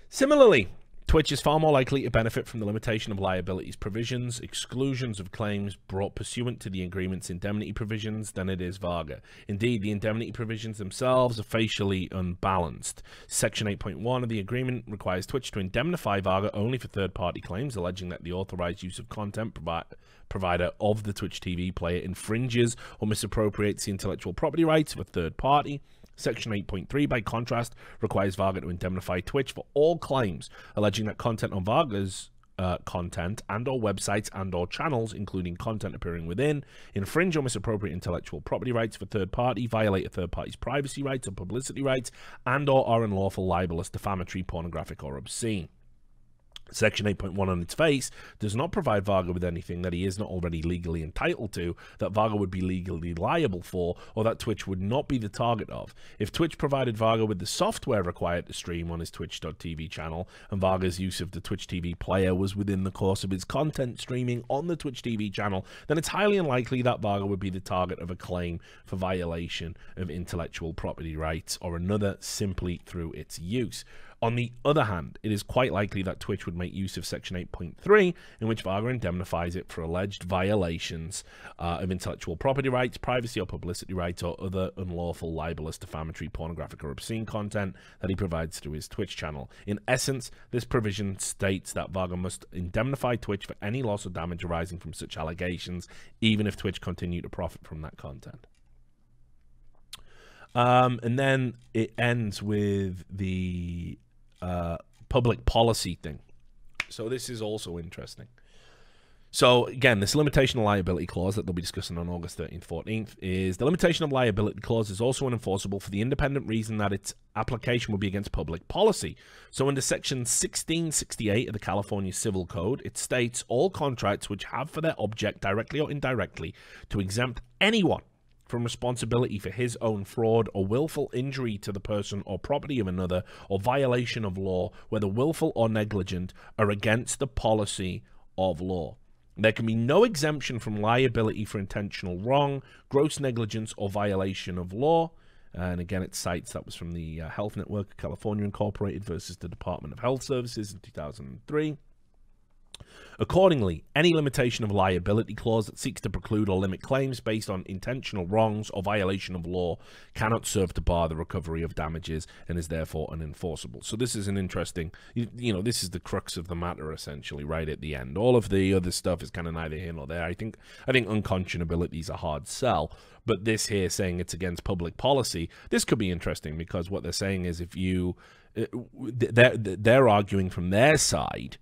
Similarly, Twitch is far more likely to benefit from the limitation of liabilities provisions, exclusions of claims brought pursuant to the agreement's indemnity provisions than it is Varga. Indeed, the indemnity provisions themselves are facially unbalanced. Section 8.1 of the agreement requires Twitch to indemnify Varga only for third-party claims alleging that the authorized use of content provi provider of the Twitch TV player infringes or misappropriates the intellectual property rights of a third party Section 8.3, by contrast, requires Varga to indemnify Twitch for all claims alleging that content on Varga's uh, content and or websites and or channels, including content appearing within, infringe or misappropriate intellectual property rights for third party, violate a third party's privacy rights or publicity rights, and or are unlawful, libelous, defamatory, pornographic, or obscene. Section 8.1 on its face does not provide Varga with anything that he is not already legally entitled to, that Varga would be legally liable for, or that Twitch would not be the target of. If Twitch provided Varga with the software required to stream on his Twitch.tv channel, and Varga's use of the Twitch TV player was within the course of his content streaming on the Twitch TV channel, then it's highly unlikely that Varga would be the target of a claim for violation of intellectual property rights or another simply through its use. On the other hand, it is quite likely that Twitch would make use of Section 8.3, in which Varga indemnifies it for alleged violations uh, of intellectual property rights, privacy or publicity rights, or other unlawful, libelous, defamatory, pornographic, or obscene content that he provides through his Twitch channel. In essence, this provision states that Varga must indemnify Twitch for any loss or damage arising from such allegations, even if Twitch continue to profit from that content. Um, and then it ends with the uh, public policy thing. So this is also interesting. So again, this limitation of liability clause that they'll be discussing on August 13th, 14th is the limitation of liability clause is also unenforceable for the independent reason that its application would be against public policy. So under section 1668 of the California Civil Code, it states all contracts which have for their object directly or indirectly to exempt anyone from responsibility for his own fraud or willful injury to the person or property of another or violation of law, whether willful or negligent, are against the policy of law. There can be no exemption from liability for intentional wrong, gross negligence, or violation of law. And again, it cites that was from the uh, Health Network of California Incorporated versus the Department of Health Services in 2003. Accordingly, any limitation of liability clause that seeks to preclude or limit claims based on intentional wrongs or violation of law cannot serve to bar the recovery of damages and is therefore unenforceable. So this is an interesting, you, you know, this is the crux of the matter essentially right at the end. All of the other stuff is kind of neither here nor there. I think I think unconscionability is a hard sell, but this here saying it's against public policy, this could be interesting because what they're saying is if you uh, they're they're arguing from their side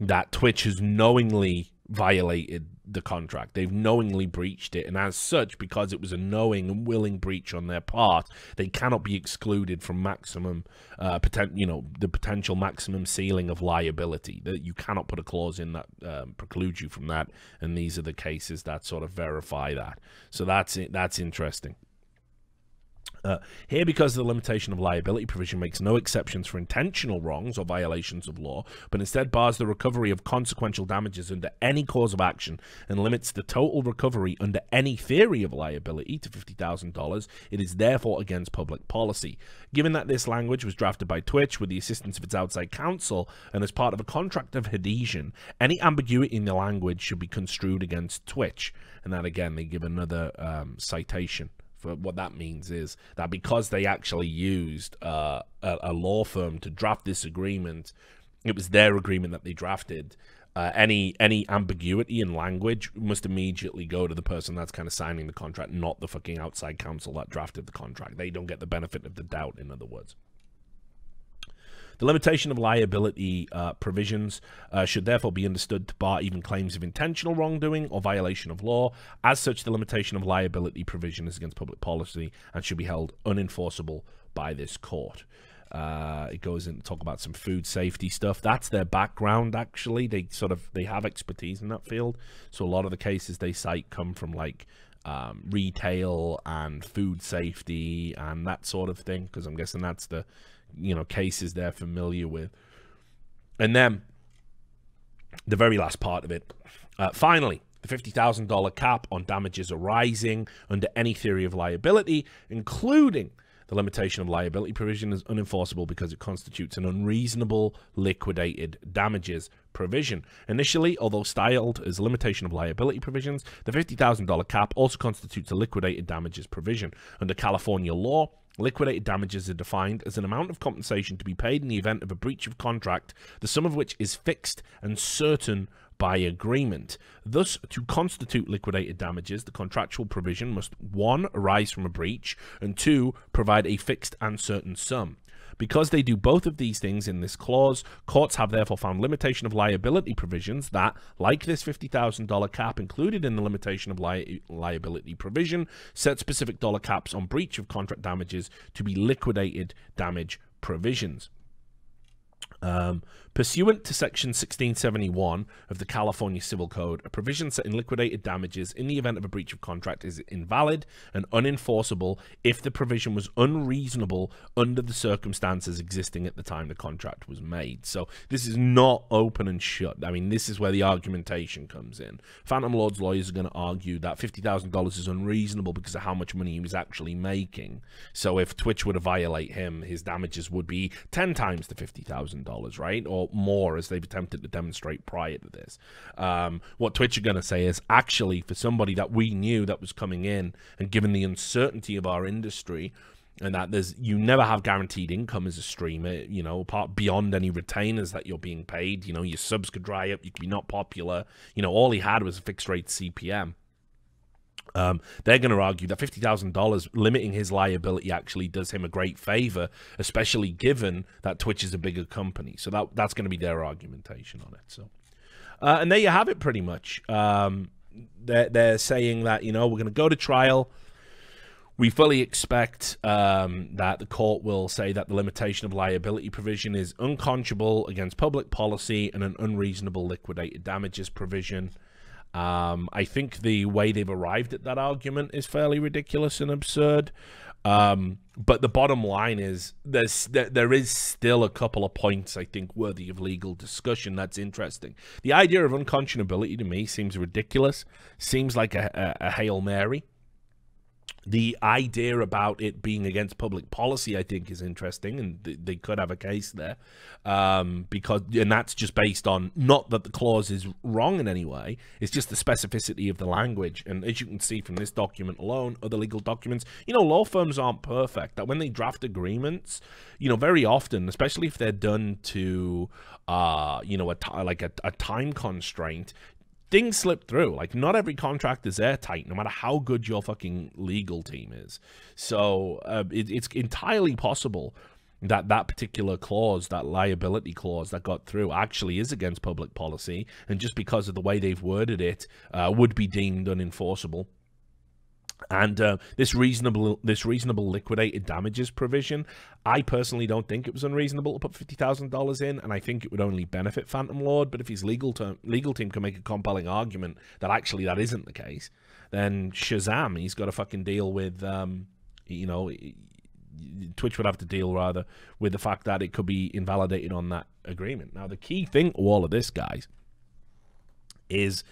that Twitch has knowingly violated the contract. They've knowingly breached it, and as such, because it was a knowing and willing breach on their part, they cannot be excluded from maximum, uh, poten- you know, the potential maximum ceiling of liability. That you cannot put a clause in that um, precludes you from that, and these are the cases that sort of verify that. So that's it. That's interesting. Uh, here, because the limitation of liability provision makes no exceptions for intentional wrongs or violations of law, but instead bars the recovery of consequential damages under any cause of action and limits the total recovery under any theory of liability to $50,000, it is therefore against public policy. Given that this language was drafted by Twitch with the assistance of its outside counsel and as part of a contract of adhesion, any ambiguity in the language should be construed against Twitch. And that again, they give another um, citation for what that means is that because they actually used uh, a, a, law firm to draft this agreement, it was their agreement that they drafted. Uh, any any ambiguity in language must immediately go to the person that's kind of signing the contract, not the fucking outside counsel that drafted the contract. They don't get the benefit of the doubt, in other words. The limitation of liability uh, provisions uh, should therefore be understood to bar even claims of intentional wrongdoing or violation of law. As such, the limitation of liability provision is against public policy and should be held unenforceable by this court. Uh, it goes in to talk about some food safety stuff. That's their background, actually. They sort of they have expertise in that field. So a lot of the cases they cite come from like um, retail and food safety and that sort of thing. Because I'm guessing that's the you know cases they're familiar with and then the very last part of it. Uh, finally, the $50,000 cap on damages arising under any theory of liability, including the limitation of liability provision, is unenforceable because it constitutes an unreasonable liquidated damages provision. Initially, although styled as limitation of liability provisions, the $50,000 cap also constitutes a liquidated damages provision. Under California law, Liquidated damages are defined as an amount of compensation to be paid in the event of a breach of contract, the sum of which is fixed and certain by agreement. Thus, to constitute liquidated damages, the contractual provision must 1. arise from a breach, and 2. provide a fixed and certain sum. Because they do both of these things in this clause, courts have therefore found limitation of liability provisions that, like this $50,000 cap included in the limitation of li liability provision, set specific dollar caps on breach of contract damages to be liquidated damage provisions. Um, pursuant to Section 1671 of the California Civil Code, a provision setting liquidated damages in the event of a breach of contract is invalid and unenforceable if the provision was unreasonable under the circumstances existing at the time the contract was made. So this is not open and shut. I mean, this is where the argumentation comes in. Phantom Lord's lawyers are going to argue that $50,000 is unreasonable because of how much money he was actually making. So if Twitch were to violate him, his damages would be 10 times the $50,000, right? Or more, as they've attempted to demonstrate prior to this. Um, what Twitch are going to say is actually, for somebody that we knew that was coming in, and given the uncertainty of our industry, and that there's you never have guaranteed income as a streamer you know apart beyond any retainers that you're being paid you know your subs could dry up you could be not popular you know all he had was a fixed rate cpm um, they're going to argue that $50,000 limiting his liability actually does him a great favor, especially given that Twitch is a bigger company. So that that's going to be their argumentation on it. So, uh, and there you have it pretty much. Um, they're, they're saying that, you know, we're going to go to trial. We fully expect um, that the court will say that the limitation of liability provision is unconscionable against public policy and an unreasonable liquidated damages provision. Um, I think the way they've arrived at that argument is fairly ridiculous and absurd. Um, but the bottom line is there's there, there is still a couple of points I think worthy of legal discussion that's interesting. The idea of unconscionability to me seems ridiculous. Seems like a, a, a hail mary the idea about it being against public policy, I think, is interesting, and th they could have a case there, um, because and that's just based on not that the clause is wrong in any way; it's just the specificity of the language. And as you can see from this document alone, other legal documents, you know, law firms aren't perfect. That when they draft agreements, you know, very often, especially if they're done to, uh, you know, a like a, a time constraint, things slip through. Like not every contract is airtight, no matter how good your fucking legal team is. So uh, it, it's entirely possible that that particular clause, that liability clause that got through, actually is against public policy, and just because of the way they've worded it, uh, would be deemed unenforceable. And uh, this reasonable this reasonable liquidated damages provision, I personally don't think it was unreasonable to put fifty thousand dollars in, and I think it would only benefit Phantom Lord. But if his legal term, legal team can make a compelling argument that actually that isn't the case, then Shazam, he's got to fucking deal with, um, you know, Twitch would have to deal rather with the fact that it could be invalidated on that agreement. Now, the key thing to all of this, guys, is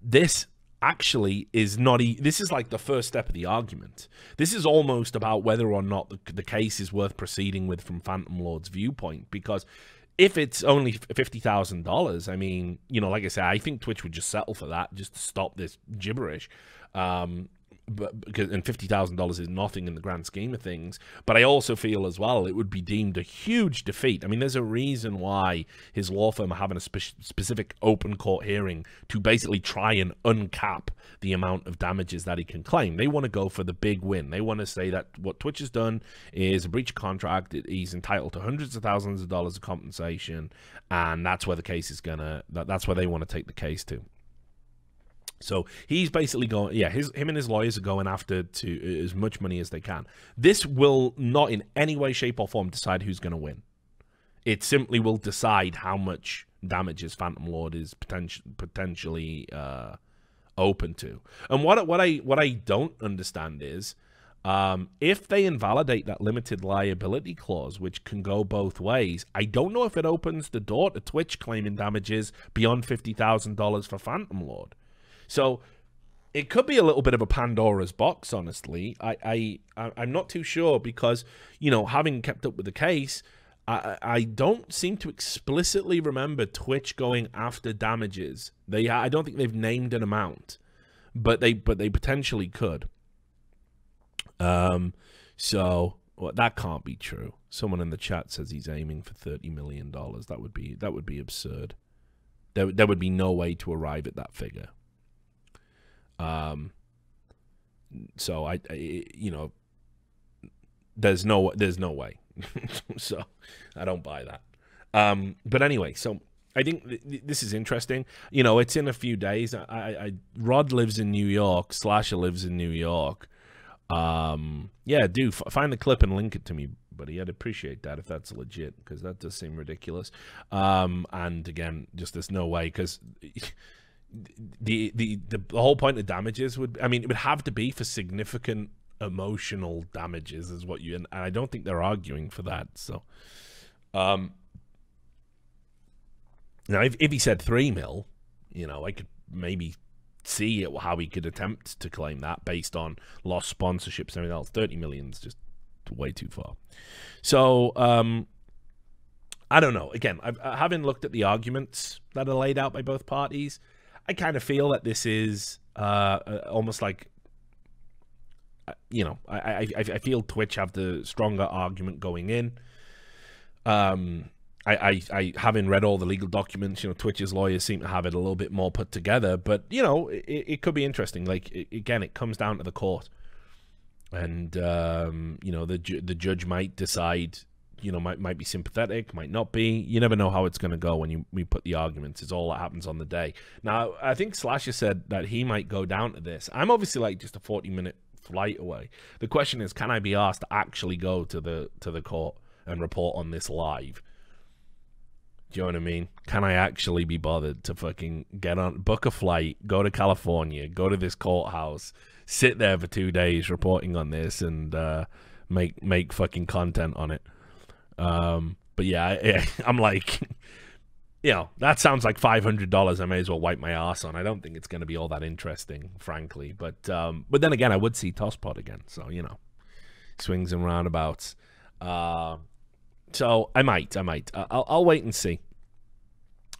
this actually is not e this is like the first step of the argument. This is almost about whether or not the, the case is worth proceeding with from phantom lord's viewpoint because if it's only $50,000 I mean you know like I said I think Twitch would just settle for that just to stop this gibberish. Um, but and fifty thousand dollars is nothing in the grand scheme of things. But I also feel as well it would be deemed a huge defeat. I mean, there's a reason why his law firm are having a spe specific open court hearing to basically try and uncap the amount of damages that he can claim. They want to go for the big win. They want to say that what Twitch has done is a breach of contract. He's entitled to hundreds of thousands of dollars of compensation, and that's where the case is gonna. That, that's where they want to take the case to. So he's basically going, yeah, his him and his lawyers are going after to as much money as they can. This will not in any way, shape, or form decide who's going to win. It simply will decide how much damages Phantom Lord is potential, potentially uh, open to. And what what I what I don't understand is Um, if they invalidate that limited liability clause, which can go both ways, I don't know if it opens the door to Twitch claiming damages beyond fifty thousand dollars for Phantom Lord. So it could be a little bit of a Pandora's box, honestly. I, I I'm not too sure because you know, having kept up with the case, I I don't seem to explicitly remember Twitch going after damages. They I don't think they've named an amount, but they but they potentially could. Um, so well, that can't be true. Someone in the chat says he's aiming for thirty million dollars. That would be that would be absurd. There there would be no way to arrive at that figure. Um. So I, I you know, there's no there's no way. so I don't buy that. Um. But anyway, so I think th- th- this is interesting. You know, it's in a few days. I, I, Rod lives in New York. Slasher lives in New York. Um, yeah, do find the clip and link it to me, buddy. I'd appreciate that if that's legit because that does seem ridiculous. Um, and again, just there's no way because the, the the whole point of damages would, I mean, it would have to be for significant emotional damages, is what you, and I don't think they're arguing for that. So, um, now if if he said three mil, you know, I could maybe see how he could attempt to claim that based on lost sponsorships and everything else. 30 million is just way too far. So, um, I don't know. Again, I've, uh, having looked at the arguments that are laid out by both parties, I kind of feel that this is uh, almost like, uh, you know, I, I, I feel Twitch have the stronger argument going in. Um, I, I, I having read all the legal documents, you know, Twitch's lawyers seem to have it a little bit more put together, but you know, it, it could be interesting. Like it, again, it comes down to the court, and um, you know, the the judge might decide, you know, might might be sympathetic, might not be. You never know how it's going to go when you we put the arguments. It's all that happens on the day. Now, I think Slasher said that he might go down to this. I'm obviously like just a 40 minute flight away. The question is, can I be asked to actually go to the to the court and report on this live? Do you know what I mean? Can I actually be bothered to fucking get on, book a flight, go to California, go to this courthouse, sit there for two days reporting on this, and uh, make make fucking content on it? Um, but yeah, I, I'm like, you know, that sounds like five hundred dollars. I may as well wipe my ass on. I don't think it's going to be all that interesting, frankly. But um, but then again, I would see Tosspot again, so you know, swings and roundabouts. Uh, so I might, I might. I'll, I'll wait and see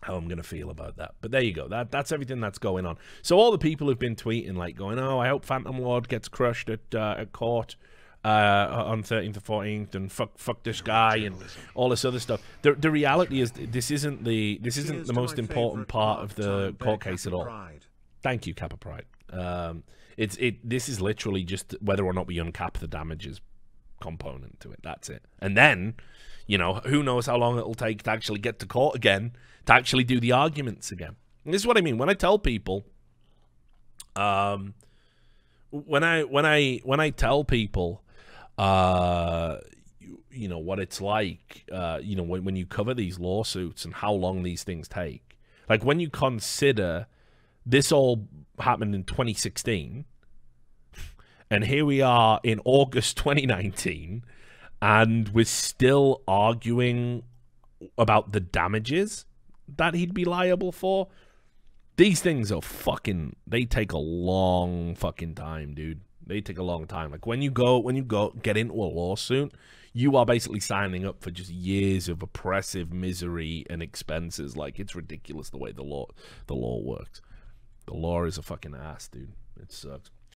how I'm gonna feel about that. But there you go. That that's everything that's going on. So all the people who've been tweeting like going, "Oh, I hope Phantom Lord gets crushed at uh, at court." Uh, on 13th or 14th, and fuck, fuck this guy, and all this other stuff. The the reality is, this isn't the this isn't the most important part of the court case at all. Thank you, Kappa Pride. Um, it's it. This is literally just whether or not we uncap the damages component to it. That's it. And then, you know, who knows how long it'll take to actually get to court again, to actually do the arguments again. And this is what I mean when I tell people. Um, when I when I when I tell people, uh, you, you know what it's like, uh, you know when when you cover these lawsuits and how long these things take. Like when you consider this all happened in 2016 and here we are in August 2019 and we're still arguing about the damages that he'd be liable for these things are fucking they take a long fucking time dude they take a long time. Like when you go when you go get into a lawsuit you are basically signing up for just years of oppressive misery and expenses. Like it's ridiculous the way the law the law works. The law is a fucking ass dude. It sucks